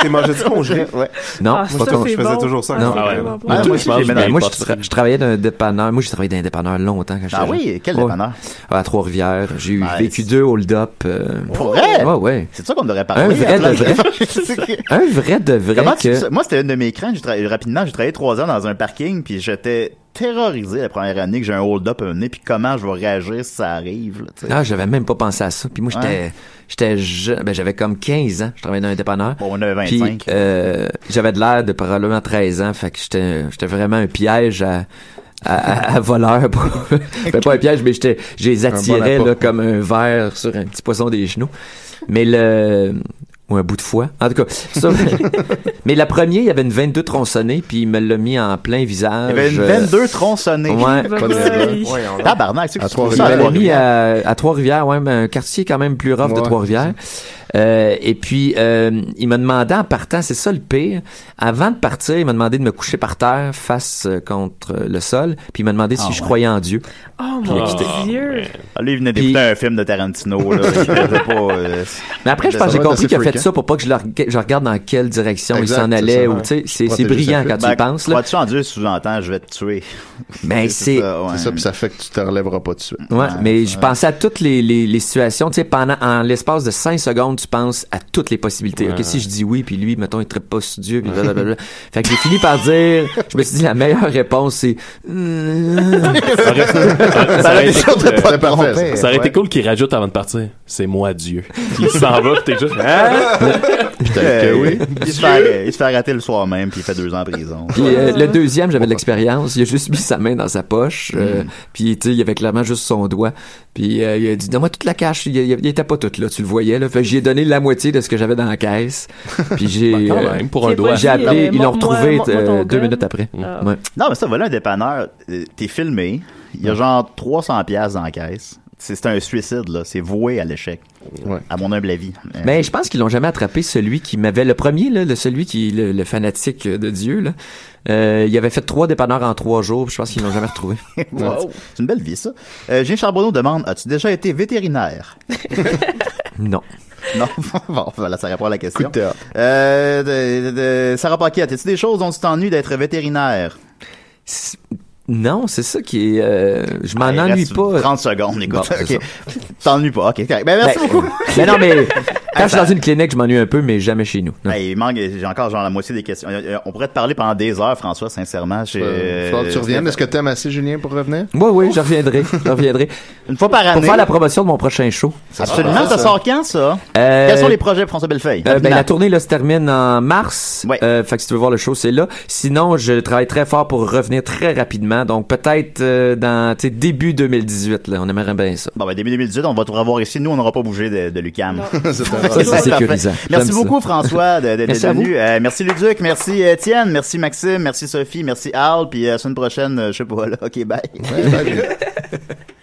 T'es mangé du congelé? ouais. Non, Ah, pas ça, Je faisais bon. toujours ça. Non. Ah ouais. Ah, moi je moi, tra- travaillais dans un dépanneur. Moi, j'ai travaillé dans un dépanneur longtemps quand j'étais Ah oui, quel dépanneur? À Trois-Rivières. J'ai Nice. vécu deux hold-up. euh, Pour vrai? Ouais, ouais. C'est ça qu'on devrait parler. Un vrai de vrai. Un vrai de vrai? Moi, c'était une de mes craintes. Rapidement, j'ai travaillé trois ans dans un parking, puis j'étais terrorisé la première année que j'ai un hold-up à un nez, puis comment je vais réagir si ça arrive. Là. Ah, j'avais même pas pensé à ça. Puis moi, j'étais, Ouais. j'étais jeune. Ben, j'avais comme 15 ans. Je travaillais dans un dépanneur. Bon, on avait Puis, 25. euh, j'avais de l'air de probablement 13 ans. Fait que j'étais, j'étais vraiment un piège à, à, à, à voleur. ben, pas un piège, mais j'étais, je les attirais, appât. là, comme un verre sur un petit poisson des genoux. Mais le, ou un bout de foie. En tout cas, ça, mais la première, il y avait une 22 tronçonnée, puis il me l'a mis en plein visage. Il y avait une euh, 22 tronçonnée. Ouais. A- Tabarnak, c'est que À tu trouves Trois-Rivières. ça à Je l'avais mis Trois-Rivières? à, à Trois-Rivières, ouais, mais un quartier quand même plus rough de Trois-Rivières. Euh, et puis, euh, il m'a demandé en partant, c'est ça le pire, avant de partir, il m'a demandé de me coucher par terre face euh, contre le sol, puis il m'a demandé si Ah, je ouais. croyais en Dieu. Oh mon Ah, dieu. Ah, Lui, il venait Puis- d'écouter un film de Tarantino. Là, pas, euh, Mais après, je pense que j'ai compris qu'il a fait ça pour pas que je, le rega- je regarde dans quelle direction Exact, il s'en allait, ça, ou ouais. tu sais, c'est brillant quand tu ben, y penses, là. Crois-tu en Dieu sous-entend, je vais te tuer. Ben, c'est, ça, ouais. C'est ça, puis ça fait que tu te relèveras pas de suite. Ouais, Ouais, mais je pensais à toutes les, les, les situations. Tu sais, pendant en l'espace de 5 secondes, tu penses à toutes les possibilités. Ok, si je dis oui, puis lui, mettons, il traite pas sur Dieu, puis blablabla. fait que j'ai fini par dire, je me suis dit, la meilleure réponse, c'est... Ça aurait, été euh, C'est parfait, ça. ça aurait été cool qu'il rajoute avant de partir. C'est moi Dieu. Il s'en va, pis t'es juste. Hein? Euh, oui. Il se, fait, il se fait arrêter le soir même, puis il fait deux ans en prison. Puis euh, le deuxième, j'avais de l'expérience. Il a juste mis sa main dans sa poche. euh, Mm. Puis, tu sais, il avait clairement juste son doigt. Puis euh, il a dit, donne-moi toute la cash. Il, il, il était pas tout là, tu le voyais. Là. Fait que j'ai donné la moitié de ce que j'avais dans la caisse. Puis j'ai... Ben, quand euh, même, pour un J'ai doigt. j'ai appelé, euh, ils l'ont retrouvé euh, deux gun. minutes après. Ah. Ouais. Non, mais ça, voilà un dépanneur. euh, T'es filmé. Il y a genre 300 pièces dans la caisse. C'est un suicide, là. C'est voué à l'échec. Ouais. À mon humble avis. Euh, Mais je pense qu'ils l'ont jamais attrapé, celui qui m'avait... Le premier, là, le, celui qui le, le fanatique de Dieu, là. Euh, il avait fait trois dépanneurs en trois jours. puis Je pense qu'ils l'ont jamais retrouvé. wow. C'est une belle vie, ça. Euh, Jean Charbonneau demande As-tu déjà été vétérinaire? Non. Non? bon, voilà, ça répond à la Coup question. de théâtre. Euh, de, de, de- Sarah Paquette, as-tu des choses dont tu t'ennuies d'être vétérinaire? Non, c'est ça qui est... euh, je m'en ennuie pas. 30 secondes, écoute. Bon, c'est ok. T'ennuies pas, ok. Ben, merci Ben, beaucoup. mais non, mais quand je suis dans une clinique, je m'ennuie un peu, mais jamais chez nous. Hey, il manque, j'ai encore genre la moitié des questions. Euh, On pourrait te parler pendant des heures, François, sincèrement. J'ai- Euh, faudra que tu reviennes. Est-ce que t'aimes assez, Julien, pour revenir? Oui, oui, je reviendrai. Je reviendrai. Une fois par année. Pour faire la promotion de mon prochain show. Absolument, ça sort quand, ça? Euh, Quels sont les projets François Bellefeuille? euh, ben, la tournée là, se termine en mars. Ouais. Euh, fait que si tu veux voir le show, c'est là. Sinon, je travaille très fort pour revenir très rapidement. Donc peut-être euh, dans tu sais, début 2018. Là, on aimerait bien ça. Bon, ben, début 2018, on va te revoir ici. Nous, on n'aura pas bougé de, de Lucam. Ça, c'est Parfait. sécurisant. Merci beaucoup, François, d'être à venu. Euh, merci, Luduc. Merci, Étienne. Merci, Maxime. Merci, Sophie. Merci, Al. Puis, euh, la semaine prochaine, euh, je sais pas, là. OK, bye. Ouais, ben,